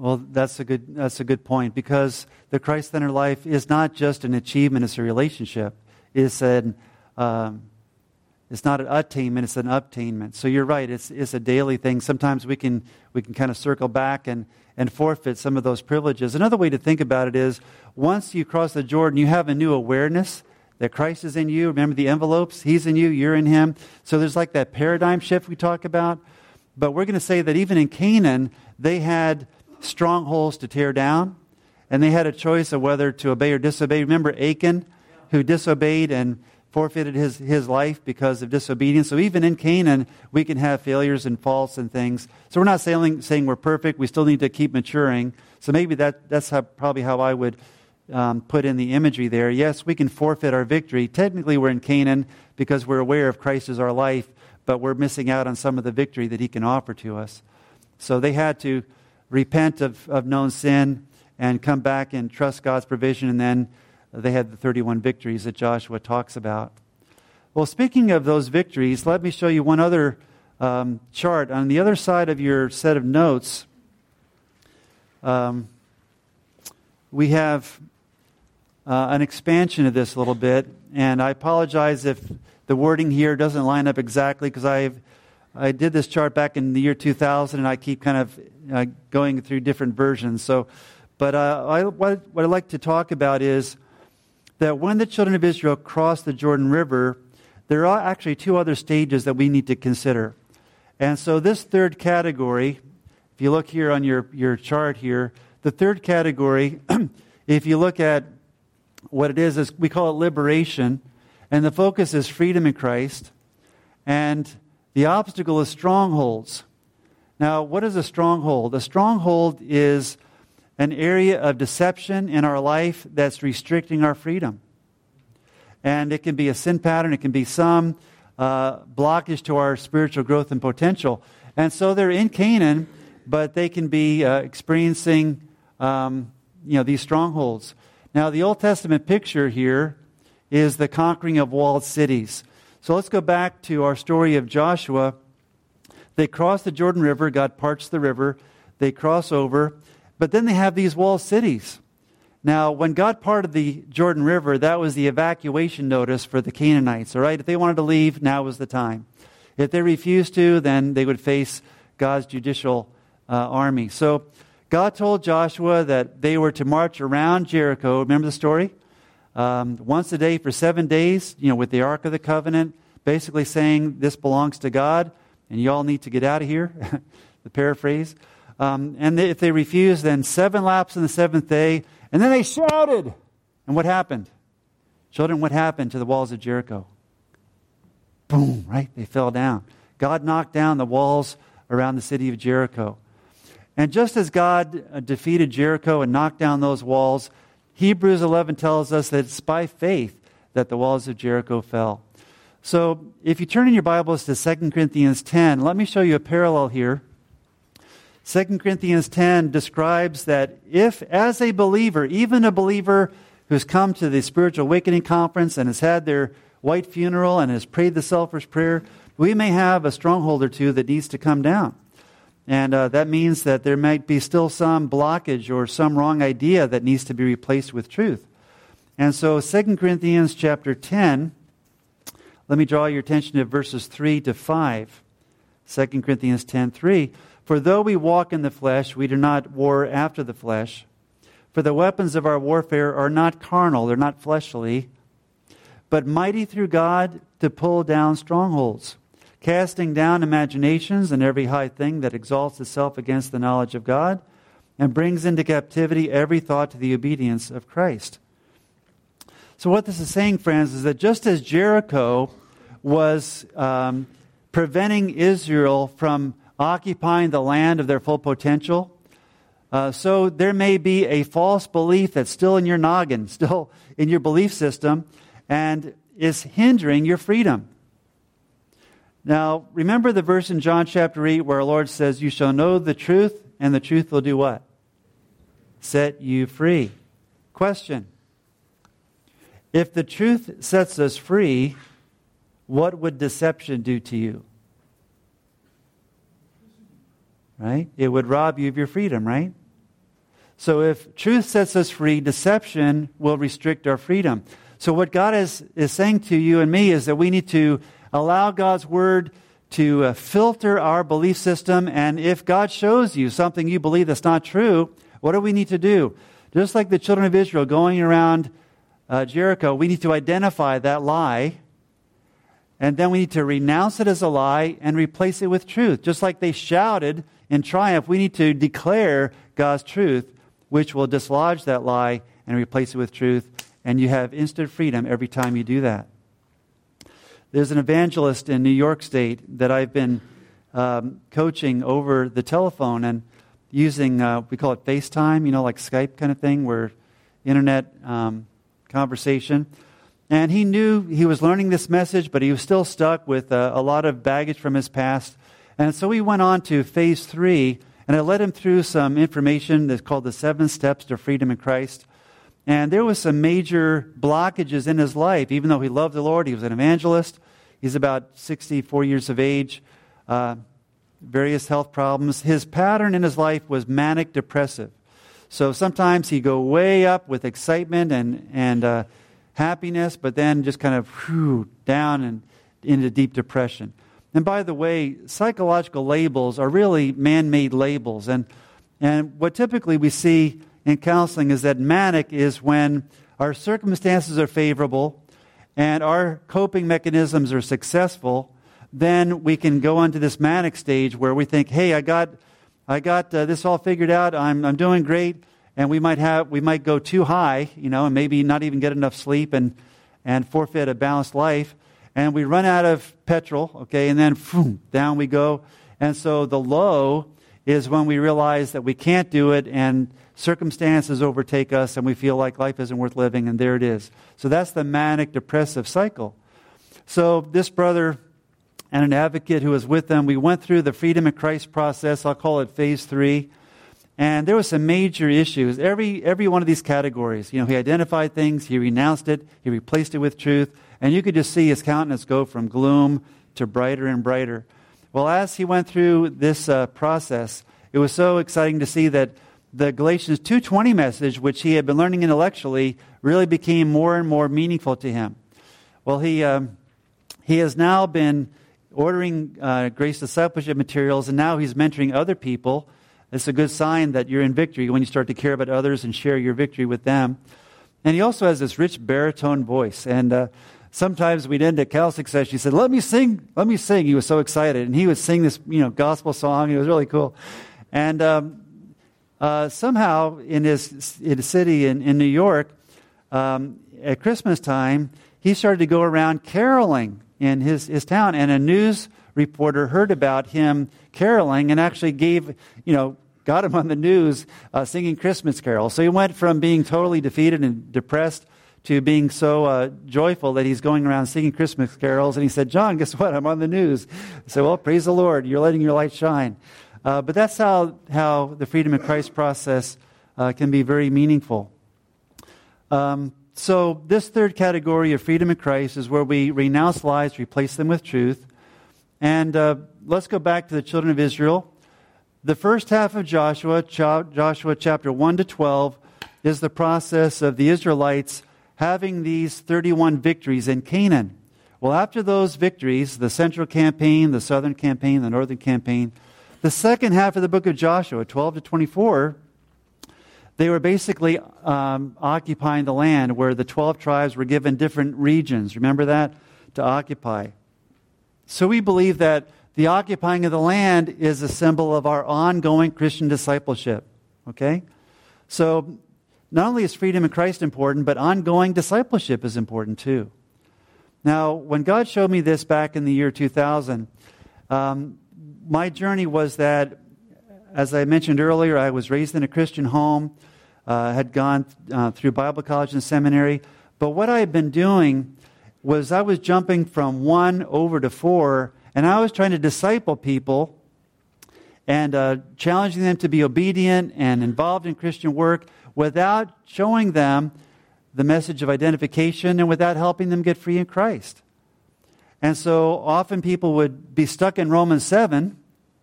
Well, that's a good, that's a good point because the Christ centered life is not just an achievement, it's a relationship. It's, an, um, it's not an attainment, it's an obtainment. So you're right, it's, it's a daily thing. Sometimes we can, we can kind of circle back and, and forfeit some of those privileges. Another way to think about it is once you cross the Jordan, you have a new awareness that Christ is in you. Remember the envelopes? He's in you, you're in him. So there's like that paradigm shift we talk about. But we're going to say that even in Canaan, they had strongholds to tear down, and they had a choice of whether to obey or disobey. Remember Achan, who disobeyed and forfeited his, his life because of disobedience. So even in Canaan, we can have failures and faults and things. So we're not saying, saying we're perfect. We still need to keep maturing. So maybe that, that's how, probably how I would um, put in the imagery there. Yes, we can forfeit our victory. Technically, we're in Canaan because we're aware of Christ as our life, but we're missing out on some of the victory that he can offer to us. So they had to repent of, of known sin and come back and trust God's provision. And then they had the 31 victories that Joshua talks about. Well, speaking of those victories, let me show you one other um, chart. On the other side of your set of notes, um, we have uh, an expansion of this a little bit. And I apologize if the wording here doesn't line up exactly because I've I did this chart back in the year 2000, and I keep kind of uh, going through different versions. So, but uh, I, what, what I'd like to talk about is that when the children of Israel crossed the Jordan River, there are actually two other stages that we need to consider. And so, this third category, if you look here on your, your chart here, the third category, [clears throat] if you look at what it is, is we call it liberation, and the focus is freedom in Christ. And the obstacle is strongholds. Now, what is a stronghold? A stronghold is an area of deception in our life that's restricting our freedom. And it can be a sin pattern, it can be some uh, blockage to our spiritual growth and potential. And so they're in Canaan, but they can be uh, experiencing um, you know, these strongholds. Now, the Old Testament picture here is the conquering of walled cities. So let's go back to our story of Joshua. They cross the Jordan River, God parts the river, they cross over, but then they have these walled cities. Now, when God parted the Jordan River, that was the evacuation notice for the Canaanites, all right? If they wanted to leave, now was the time. If they refused to, then they would face God's judicial uh, army. So God told Joshua that they were to march around Jericho. Remember the story? Um, once a day for seven days, you know, with the Ark of the Covenant, basically saying this belongs to God and you all need to get out of here, [laughs] the paraphrase. Um, and they, if they refused, then seven laps on the seventh day, and then they shouted. And what happened? Children, what happened to the walls of Jericho? Boom, right? They fell down. God knocked down the walls around the city of Jericho. And just as God uh, defeated Jericho and knocked down those walls, Hebrews 11 tells us that it's by faith that the walls of Jericho fell. So if you turn in your Bibles to 2 Corinthians 10, let me show you a parallel here. 2 Corinthians 10 describes that if, as a believer, even a believer who's come to the Spiritual Awakening Conference and has had their white funeral and has prayed the selfish prayer, we may have a stronghold or two that needs to come down. And uh, that means that there might be still some blockage or some wrong idea that needs to be replaced with truth. And so 2 Corinthians chapter 10, let me draw your attention to verses 3 to 5. 2 Corinthians 10 3. For though we walk in the flesh, we do not war after the flesh. For the weapons of our warfare are not carnal, they're not fleshly, but mighty through God to pull down strongholds, casting down imaginations and every high thing that exalts itself against the knowledge of God, and brings into captivity every thought to the obedience of Christ. So, what this is saying, friends, is that just as Jericho was um, preventing Israel from occupying the land of their full potential, uh, so there may be a false belief that's still in your noggin, [laughs] still in your belief system, and is hindering your freedom. Now, remember the verse in John chapter 8 where our Lord says, You shall know the truth, and the truth will do what? Set you free. Question If the truth sets us free, what would deception do to you? Right? It would rob you of your freedom, right? So if truth sets us free, deception will restrict our freedom. So what God is, is saying to you and me is that we need to allow God's word to uh, filter our belief system. And if God shows you something you believe that's not true, what do we need to do? Just like the children of Israel going around uh, Jericho, we need to identify that lie. And then we need to renounce it as a lie and replace it with truth. Just like they shouted in triumph, we need to declare God's truth which will dislodge that lie and replace it with truth. And you have instant freedom every time you do that. There's an evangelist in New York State that I've been um, coaching over the telephone and using, uh, we call it FaceTime, you know, like Skype kind of thing, where internet um, conversation. And he knew he was learning this message, but he was still stuck with uh, a lot of baggage from his past. And so we went on to phase three and I led him through some information that's called the seven steps to freedom in Christ. And there was some major blockages in his life. Even though he loved the Lord, he was an evangelist. He's about 64 years of age, uh, various health problems. His pattern in his life was manic depressive. So sometimes he'd go way up with excitement and, and uh, happiness, but then just kind of whew, down and into deep depression. And by the way, psychological labels are really man made labels. And, and what typically we see in counseling is that manic is when our circumstances are favorable and our coping mechanisms are successful, then we can go on to this manic stage where we think, hey, I got, I got uh, this all figured out, I'm, I'm doing great. And we might, have, we might go too high, you know, and maybe not even get enough sleep and, and forfeit a balanced life and we run out of petrol, okay, and then boom, down we go. And so the low is when we realize that we can't do it and circumstances overtake us and we feel like life isn't worth living, and there it is. So that's the manic depressive cycle. So this brother and an advocate who was with them, we went through the freedom in Christ process. I'll call it phase three. And there were some major issues. Every, every one of these categories, you know, he identified things, he renounced it, he replaced it with truth, and you could just see his countenance go from gloom to brighter and brighter. Well, as he went through this uh, process, it was so exciting to see that the Galatians 2:20 message, which he had been learning intellectually, really became more and more meaningful to him. Well, he um, he has now been ordering uh, grace discipleship materials, and now he's mentoring other people It's a good sign that you're in victory when you start to care about others and share your victory with them. And he also has this rich baritone voice. And uh, sometimes we'd end at Cal Success. He said, Let me sing, let me sing. He was so excited. And he would sing this, you know, gospel song. It was really cool. And um, uh, somehow in his, in his city in, in New York, um, at Christmas time, he started to go around caroling in his, his town. And a news reporter heard about him caroling and actually gave, you know, got him on the news uh, singing Christmas carols. So he went from being totally defeated and depressed to being so uh, joyful that he's going around singing Christmas carols. And he said, John, guess what? I'm on the news. I said, Well, praise the Lord. You're letting your light shine. Uh, but that's how, how the Freedom in Christ process uh, can be very meaningful. Um, so, this third category of freedom in Christ is where we renounce lies, replace them with truth. And uh, let's go back to the children of Israel. The first half of Joshua, Joshua chapter 1 to 12, is the process of the Israelites having these 31 victories in Canaan. Well, after those victories, the central campaign, the southern campaign, the northern campaign, the second half of the book of Joshua, 12 to 24, they were basically um, occupying the land where the 12 tribes were given different regions. Remember that? To occupy. So we believe that the occupying of the land is a symbol of our ongoing Christian discipleship. Okay? So, not only is freedom in Christ important, but ongoing discipleship is important too. Now, when God showed me this back in the year 2000, um, my journey was that, as I mentioned earlier, I was raised in a Christian home, uh, had gone uh, through Bible college and seminary, but what I had been doing was I was jumping from one over to four and I was trying to disciple people and uh, challenging them to be obedient and involved in Christian work without showing them the message of identification and without helping them get free in Christ. And so often people would be stuck in Romans 7,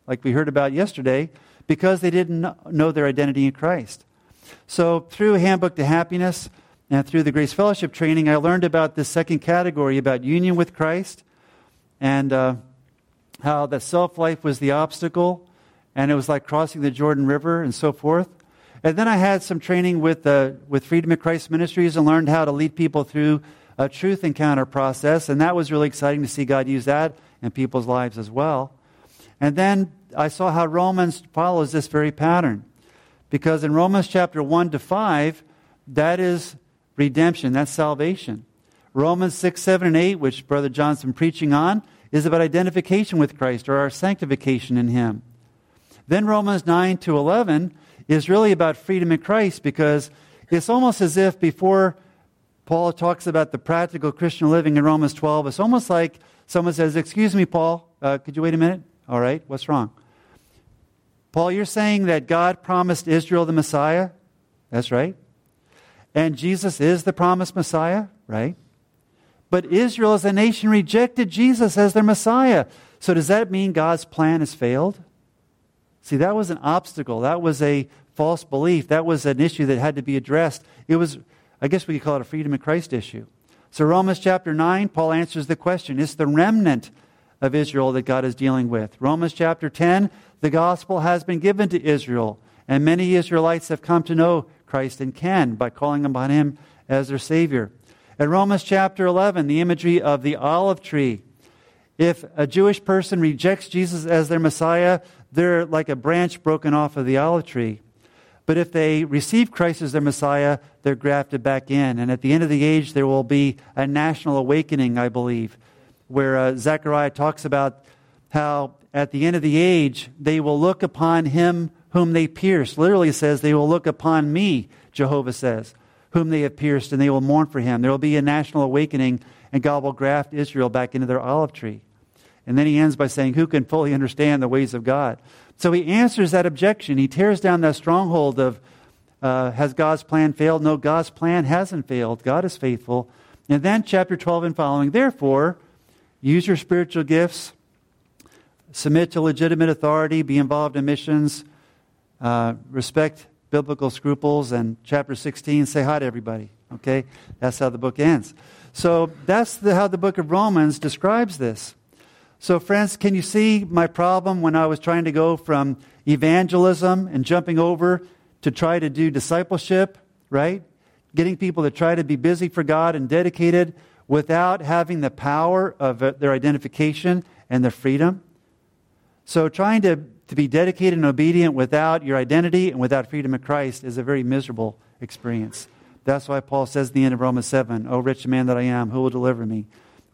like we heard about yesterday, because they didn't know their identity in Christ. So through Handbook to Happiness and through the Grace Fellowship training, I learned about this second category about union with Christ. And uh, how the self life was the obstacle, and it was like crossing the Jordan River and so forth. And then I had some training with, uh, with Freedom in Christ Ministries and learned how to lead people through a truth encounter process, and that was really exciting to see God use that in people's lives as well. And then I saw how Romans follows this very pattern. Because in Romans chapter 1 to 5, that is redemption, that's salvation. Romans 6, 7, and 8, which Brother John's been preaching on, is about identification with Christ or our sanctification in Him. Then Romans 9 to 11 is really about freedom in Christ because it's almost as if before Paul talks about the practical Christian living in Romans 12, it's almost like someone says, Excuse me, Paul, uh, could you wait a minute? All right, what's wrong? Paul, you're saying that God promised Israel the Messiah? That's right. And Jesus is the promised Messiah? Right. But Israel as a nation rejected Jesus as their Messiah. So does that mean God's plan has failed? See, that was an obstacle. That was a false belief. That was an issue that had to be addressed. It was, I guess we could call it a freedom in Christ issue. So, Romans chapter 9, Paul answers the question it's the remnant of Israel that God is dealing with. Romans chapter 10, the gospel has been given to Israel, and many Israelites have come to know Christ and can by calling upon him as their Savior. In Romans chapter 11, the imagery of the olive tree. If a Jewish person rejects Jesus as their Messiah, they're like a branch broken off of the olive tree. But if they receive Christ as their Messiah, they're grafted back in. And at the end of the age, there will be a national awakening, I believe, where uh, Zechariah talks about how at the end of the age, they will look upon him whom they pierced. Literally says, they will look upon me, Jehovah says whom they have pierced, and they will mourn for him. There will be a national awakening, and God will graft Israel back into their olive tree. And then he ends by saying, Who can fully understand the ways of God? So he answers that objection. He tears down that stronghold of, uh, Has God's plan failed? No, God's plan hasn't failed. God is faithful. And then, chapter 12 and following, therefore, use your spiritual gifts, submit to legitimate authority, be involved in missions, uh, respect biblical scruples, and chapter 16, say hi to everybody. Okay? That's how the book ends. So that's the, how the book of Romans describes this. So, friends, can you see my problem when I was trying to go from evangelism and jumping over to try to do discipleship, right? Getting people to try to be busy for God and dedicated without having the power of uh, their identification and their freedom. So, trying to, to be dedicated and obedient without your identity and without freedom in Christ is a very miserable experience. That's why Paul says at the end of Romans 7, O rich man that I am, who will deliver me?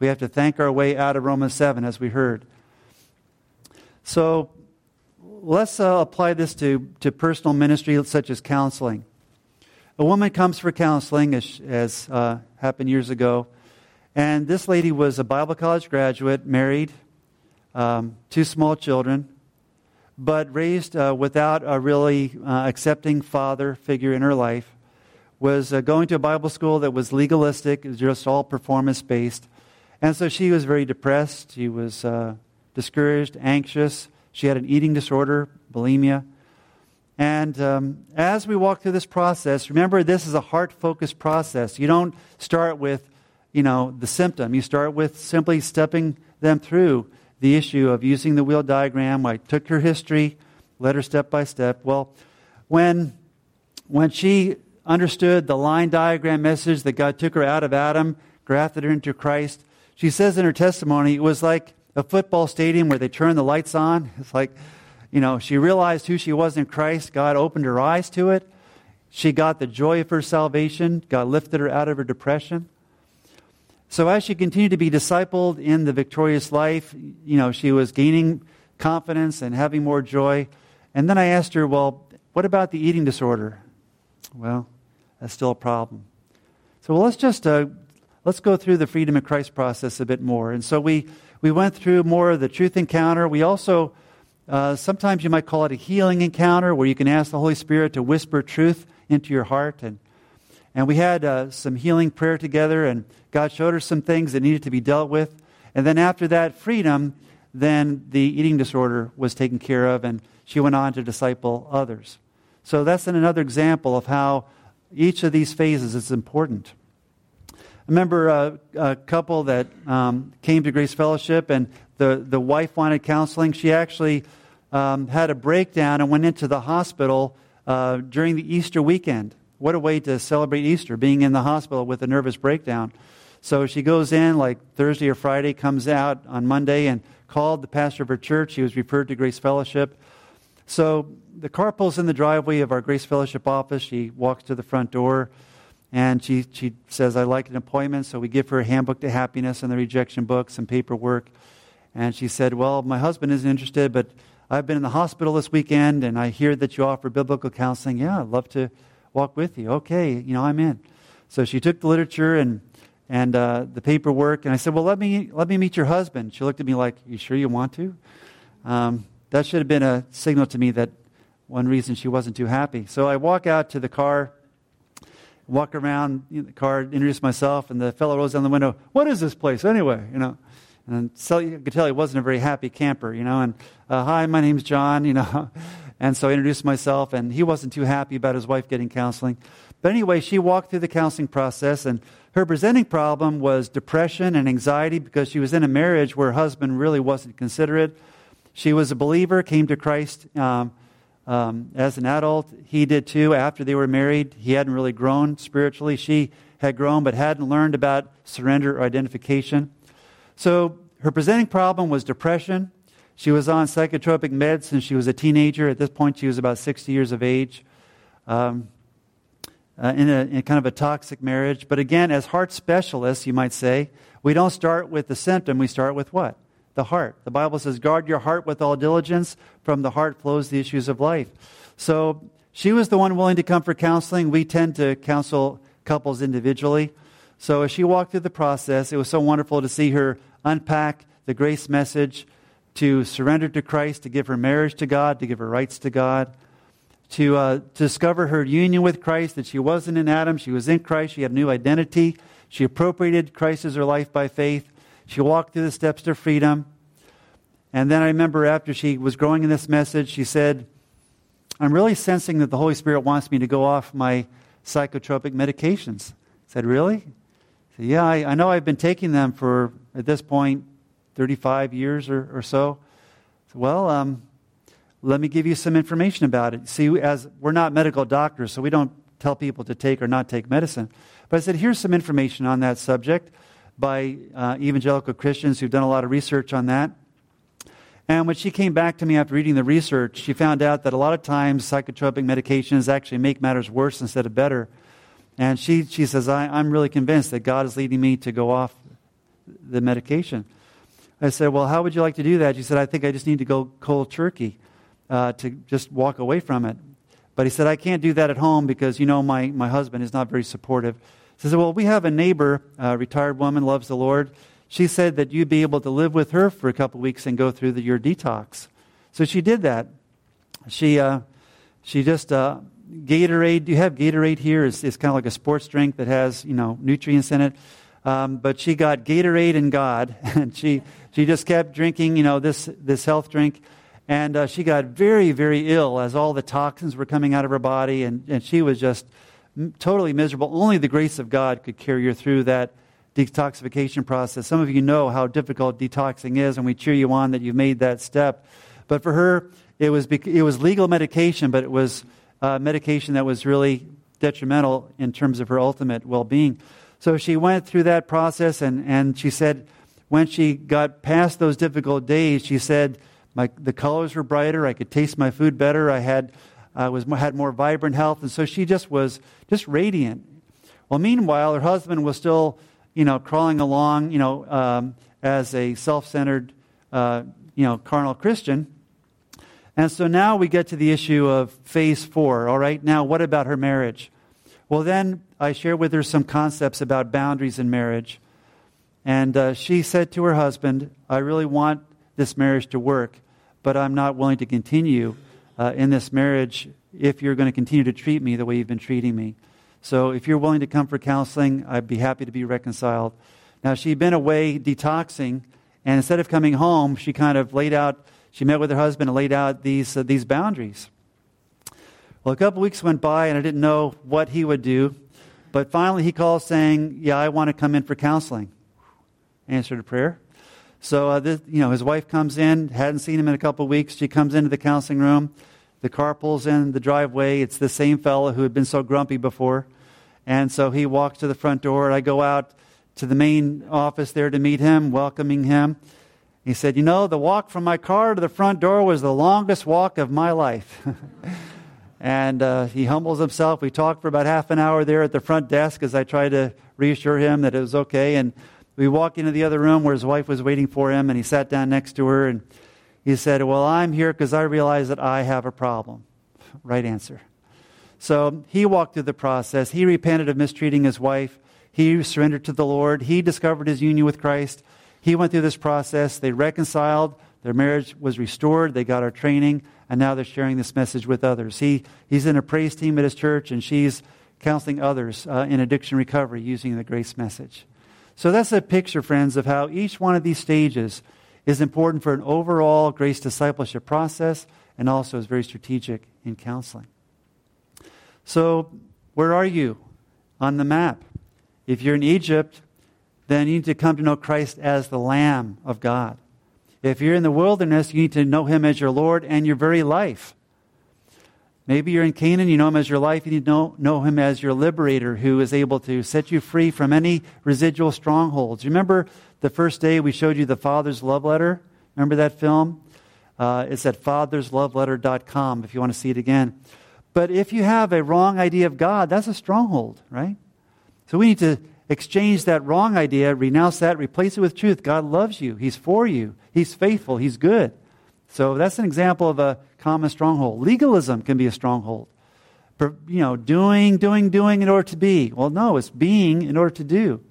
We have to thank our way out of Romans 7, as we heard. So let's uh, apply this to, to personal ministry, such as counseling. A woman comes for counseling, as, as uh, happened years ago, and this lady was a Bible college graduate, married, um, two small children, but raised uh, without a really uh, accepting father figure in her life. Was uh, going to a Bible school that was legalistic, it was just all performance based. And so she was very depressed. She was uh, discouraged, anxious. She had an eating disorder, bulimia. And um, as we walk through this process, remember this is a heart focused process. You don't start with, you know, the symptom. You start with simply stepping them through the issue of using the wheel diagram. I took her history, led her step by step. Well, when, when she understood the line diagram message that God took her out of Adam, grafted her into Christ, she says in her testimony, it was like a football stadium where they turn the lights on. It's like, you know, she realized who she was in Christ. God opened her eyes to it. She got the joy of her salvation. God lifted her out of her depression. So as she continued to be discipled in the victorious life, you know, she was gaining confidence and having more joy. And then I asked her, well, what about the eating disorder? Well, that's still a problem. So well, let's just uh, let's go through the freedom of Christ process a bit more. And so we, we went through more of the truth encounter. We also, uh, sometimes you might call it a healing encounter where you can ask the Holy Spirit to whisper truth into your heart. And, and we had uh, some healing prayer together, and God showed her some things that needed to be dealt with. And then after that freedom, then the eating disorder was taken care of, and she went on to disciple others. So that's another example of how each of these phases is important. I remember a, a couple that um, came to Grace Fellowship, and the, the wife wanted counseling. She actually um, had a breakdown and went into the hospital uh, during the Easter weekend. What a way to celebrate Easter, being in the hospital with a nervous breakdown. So she goes in like Thursday or Friday, comes out on Monday, and called the pastor of her church. She was referred to Grace Fellowship. So the car pulls in the driveway of our Grace Fellowship office. She walks to the front door. And she, she says, I'd like an appointment. So we give her a handbook to happiness and the rejection book, some paperwork. And she said, Well, my husband isn't interested, but I've been in the hospital this weekend and I hear that you offer biblical counseling. Yeah, I'd love to walk with you. Okay, you know, I'm in. So she took the literature and, and uh, the paperwork. And I said, Well, let me, let me meet your husband. She looked at me like, You sure you want to? Um, that should have been a signal to me that one reason she wasn't too happy. So I walk out to the car walk around the car, introduce myself, and the fellow rolls down the window. What is this place anyway? You know, and so you could tell he wasn't a very happy camper. You know, and uh, hi, my name's John. You know, [laughs] and so I introduced myself, and he wasn't too happy about his wife getting counseling. But anyway, she walked through the counseling process, and her presenting problem was depression and anxiety because she was in a marriage where her husband really wasn't considerate. She was a believer, came to Christ. Um, um, as an adult. He did too after they were married. He hadn't really grown spiritually. She had grown but hadn't learned about surrender or identification. So her presenting problem was depression. She was on psychotropic meds since she was a teenager. At this point, she was about 60 years of age. Um, uh, in, a, in kind of a toxic marriage. But again, as heart specialists, you might say, we don't start with the symptom, we start with what? The heart. The Bible says, guard your heart with all diligence. From the heart flows the issues of life. So she was the one willing to come for counseling. We tend to counsel couples individually. So as she walked through the process, it was so wonderful to see her unpack the grace message, to surrender to Christ, to give her marriage to God, to give her rights to God, to, uh, to discover her union with Christ, that she wasn't in Adam, she was in Christ, she had a new identity. She appropriated Christ as her life by faith. She walked through the steps to freedom. And then I remember after she was growing in this message, she said, I'm really sensing that the Holy Spirit wants me to go off my psychotropic medications. I said, Really? I said, yeah, I, I know I've been taking them for, at this point, 35 years or, or so. Well, um, let me give you some information about it. See, as we're not medical doctors, so we don't tell people to take or not take medicine. But I said, here's some information on that subject by uh, evangelical Christians who've done a lot of research on that. And when she came back to me after reading the research, she found out that a lot of times psychotropic medications actually make matters worse instead of better. And she, she says, I, am really convinced that God is leading me to go off the medication. I said, Well, how would you like to do that? She said, I think I just need to go cold turkey uh, to just walk away from it. But he said, I can't do that at home because, you know, my, my husband is not very supportive. He said, Well, we have a neighbor, a retired woman, loves the Lord. She said that you'd be able to live with her for a couple weeks and go through the, your detox. So she did that. She, uh, she just, uh, Gatorade, do you have Gatorade here? It's, it's kind of like a sports drink that has, you know, nutrients in it. Um, but she got Gatorade and God, [laughs] and she, she just kept drinking, you know, this, this health drink. And uh, she got very, very ill as all the toxins were coming out of her body, and, and she was just totally miserable. Only the grace of God could carry her through that detoxification process. Some of you know how difficult detoxing is, and we cheer you on that you've made that step. But for her, it was, it was legal medication, but it was uh, medication that was really detrimental in terms of her ultimate well being. So she went through that process, and, and she said, when she got past those difficult days, she said, my, the colors were brighter. I could taste my food better. I had, uh, was, had more vibrant health. And so she just was just radiant. Well, meanwhile, her husband was still, you know, crawling along, you know, um, as a self-centered, uh, you know, carnal Christian. And so now we get to the issue of phase four. All right, now what about her marriage? Well, then I share with her some concepts about boundaries in marriage. And uh, she said to her husband, I really want this marriage to work but I'm not willing to continue uh, in this marriage if you're going to continue to treat me the way you've been treating me. So if you're willing to come for counseling, I'd be happy to be reconciled. Now, she'd been away detoxing, and instead of coming home, she kind of laid out, she met with her husband and laid out these, uh, these boundaries. Well, a couple weeks went by, and I didn't know what he would do. But finally, he called saying, Yeah, I want to come in for counseling. Answered a prayer. So, uh, this, you know, his wife comes in, hadn't seen him in a couple of weeks. She comes into the counseling room. The car pulls in the driveway. It's the same fellow who had been so grumpy before. And so he walks to the front door. I go out to the main office there to meet him, welcoming him. He said, You know, the walk from my car to the front door was the longest walk of my life. [laughs] and uh, he humbles himself. We talked for about half an hour there at the front desk as I tried to reassure him that it was okay. And we walked into the other room where his wife was waiting for him, and he sat down next to her and he said, Well, I'm here because I realize that I have a problem. Right answer. So he walked through the process. He repented of mistreating his wife. He surrendered to the Lord. He discovered his union with Christ. He went through this process. They reconciled. Their marriage was restored. They got our training, and now they're sharing this message with others. He, he's in a praise team at his church, and she's counseling others uh, in addiction recovery using the grace message. So that's a picture, friends, of how each one of these stages is important for an overall grace discipleship process and also is very strategic in counseling. So, where are you on the map? If you're in Egypt, then you need to come to know Christ as the Lamb of God. If you're in the wilderness, you need to know Him as your Lord and your very life. Maybe you're in Canaan, you know him as your life, you need know, know him as your liberator who is able to set you free from any residual strongholds. Remember the first day we showed you the Father's Love Letter? Remember that film? Uh, it's at fathersloveletter.com if you want to see it again. But if you have a wrong idea of God, that's a stronghold, right? So we need to exchange that wrong idea, renounce that, replace it with truth. God loves you. He's for you. He's faithful. He's good. So that's an example of a common stronghold. Legalism can be a stronghold. You know, doing, doing, doing in order to be. Well, no, it's being in order to do.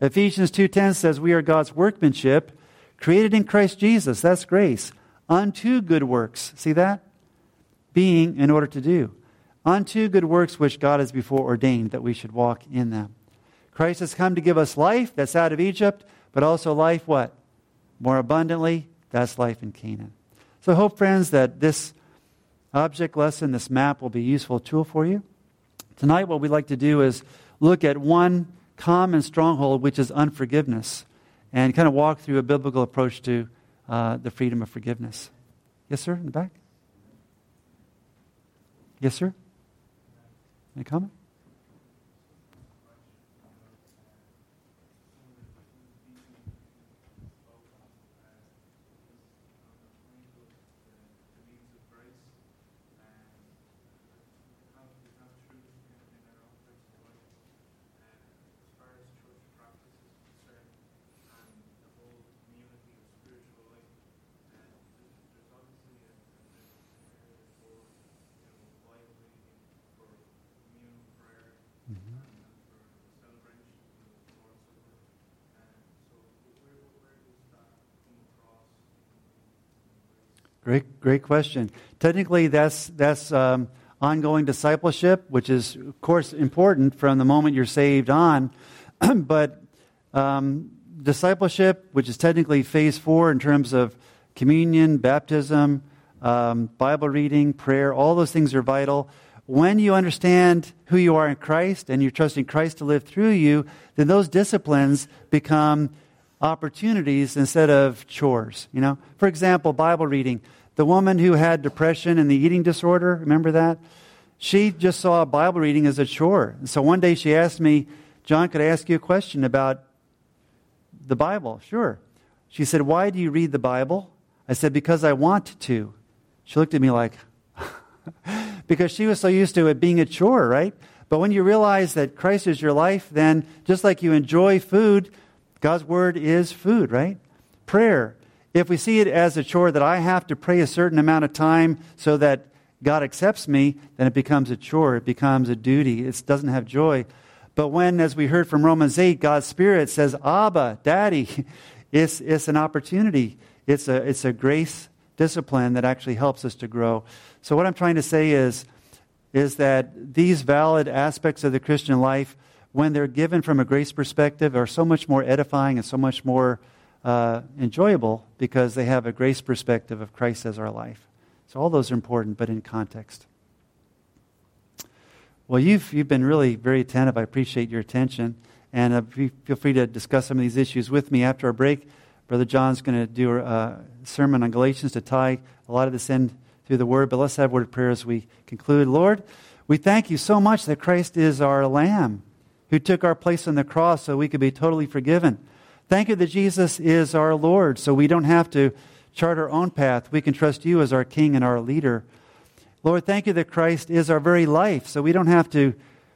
Ephesians 2:10 says we are God's workmanship, created in Christ Jesus. That's grace. Unto good works. See that? Being in order to do. Unto good works which God has before ordained that we should walk in them. Christ has come to give us life that's out of Egypt, but also life what? More abundantly, that's life in Canaan. So I hope, friends, that this object lesson, this map, will be a useful tool for you. Tonight, what we'd like to do is look at one common stronghold, which is unforgiveness. and kind of walk through a biblical approach to uh, the freedom of forgiveness. Yes, sir, in the back? Yes, sir? Any comment? Great, great question. Technically, that's that's um, ongoing discipleship, which is, of course, important from the moment you're saved on. [clears throat] but um, discipleship, which is technically phase four in terms of communion, baptism, um, Bible reading, prayer, all those things are vital. When you understand who you are in Christ and you're trusting Christ to live through you, then those disciplines become opportunities instead of chores. You know, for example, Bible reading. The woman who had depression and the eating disorder, remember that? She just saw Bible reading as a chore. And so one day she asked me, John, could I ask you a question about the Bible? Sure. She said, Why do you read the Bible? I said, Because I want to. She looked at me like, [laughs] because she was so used to it being a chore, right? But when you realize that Christ is your life, then just like you enjoy food, God's word is food, right? Prayer. If we see it as a chore that I have to pray a certain amount of time so that God accepts me, then it becomes a chore. It becomes a duty. It doesn't have joy. But when, as we heard from Romans 8, God's Spirit says, Abba, Daddy, [laughs] it's, it's an opportunity. It's a, it's a grace discipline that actually helps us to grow. So, what I'm trying to say is, is that these valid aspects of the Christian life when they're given from a grace perspective, are so much more edifying and so much more uh, enjoyable because they have a grace perspective of Christ as our life. So all those are important, but in context. Well, you've, you've been really very attentive. I appreciate your attention. And uh, feel free to discuss some of these issues with me after our break. Brother John's going to do a sermon on Galatians to tie a lot of this in through the Word. But let's have a word of prayer as we conclude. Lord, we thank you so much that Christ is our Lamb who took our place on the cross so we could be totally forgiven. Thank you that Jesus is our Lord, so we don't have to chart our own path. We can trust you as our King and our leader. Lord, thank you that Christ is our very life, so we don't have to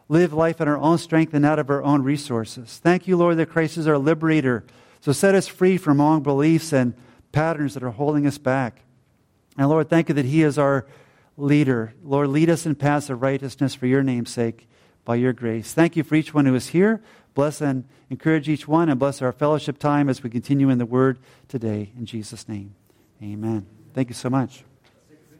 live life in our own strength and out of our own resources. Thank you, Lord, that Christ is our liberator. So set us free from wrong beliefs and patterns that are holding us back. And Lord, thank you that He is our leader. Lord, lead us in paths of righteousness for your name's sake by your grace. Thank you for each one who is here. Bless and encourage each one and bless our fellowship time as we continue in the word today. In Jesus' name, amen. Thank you so much.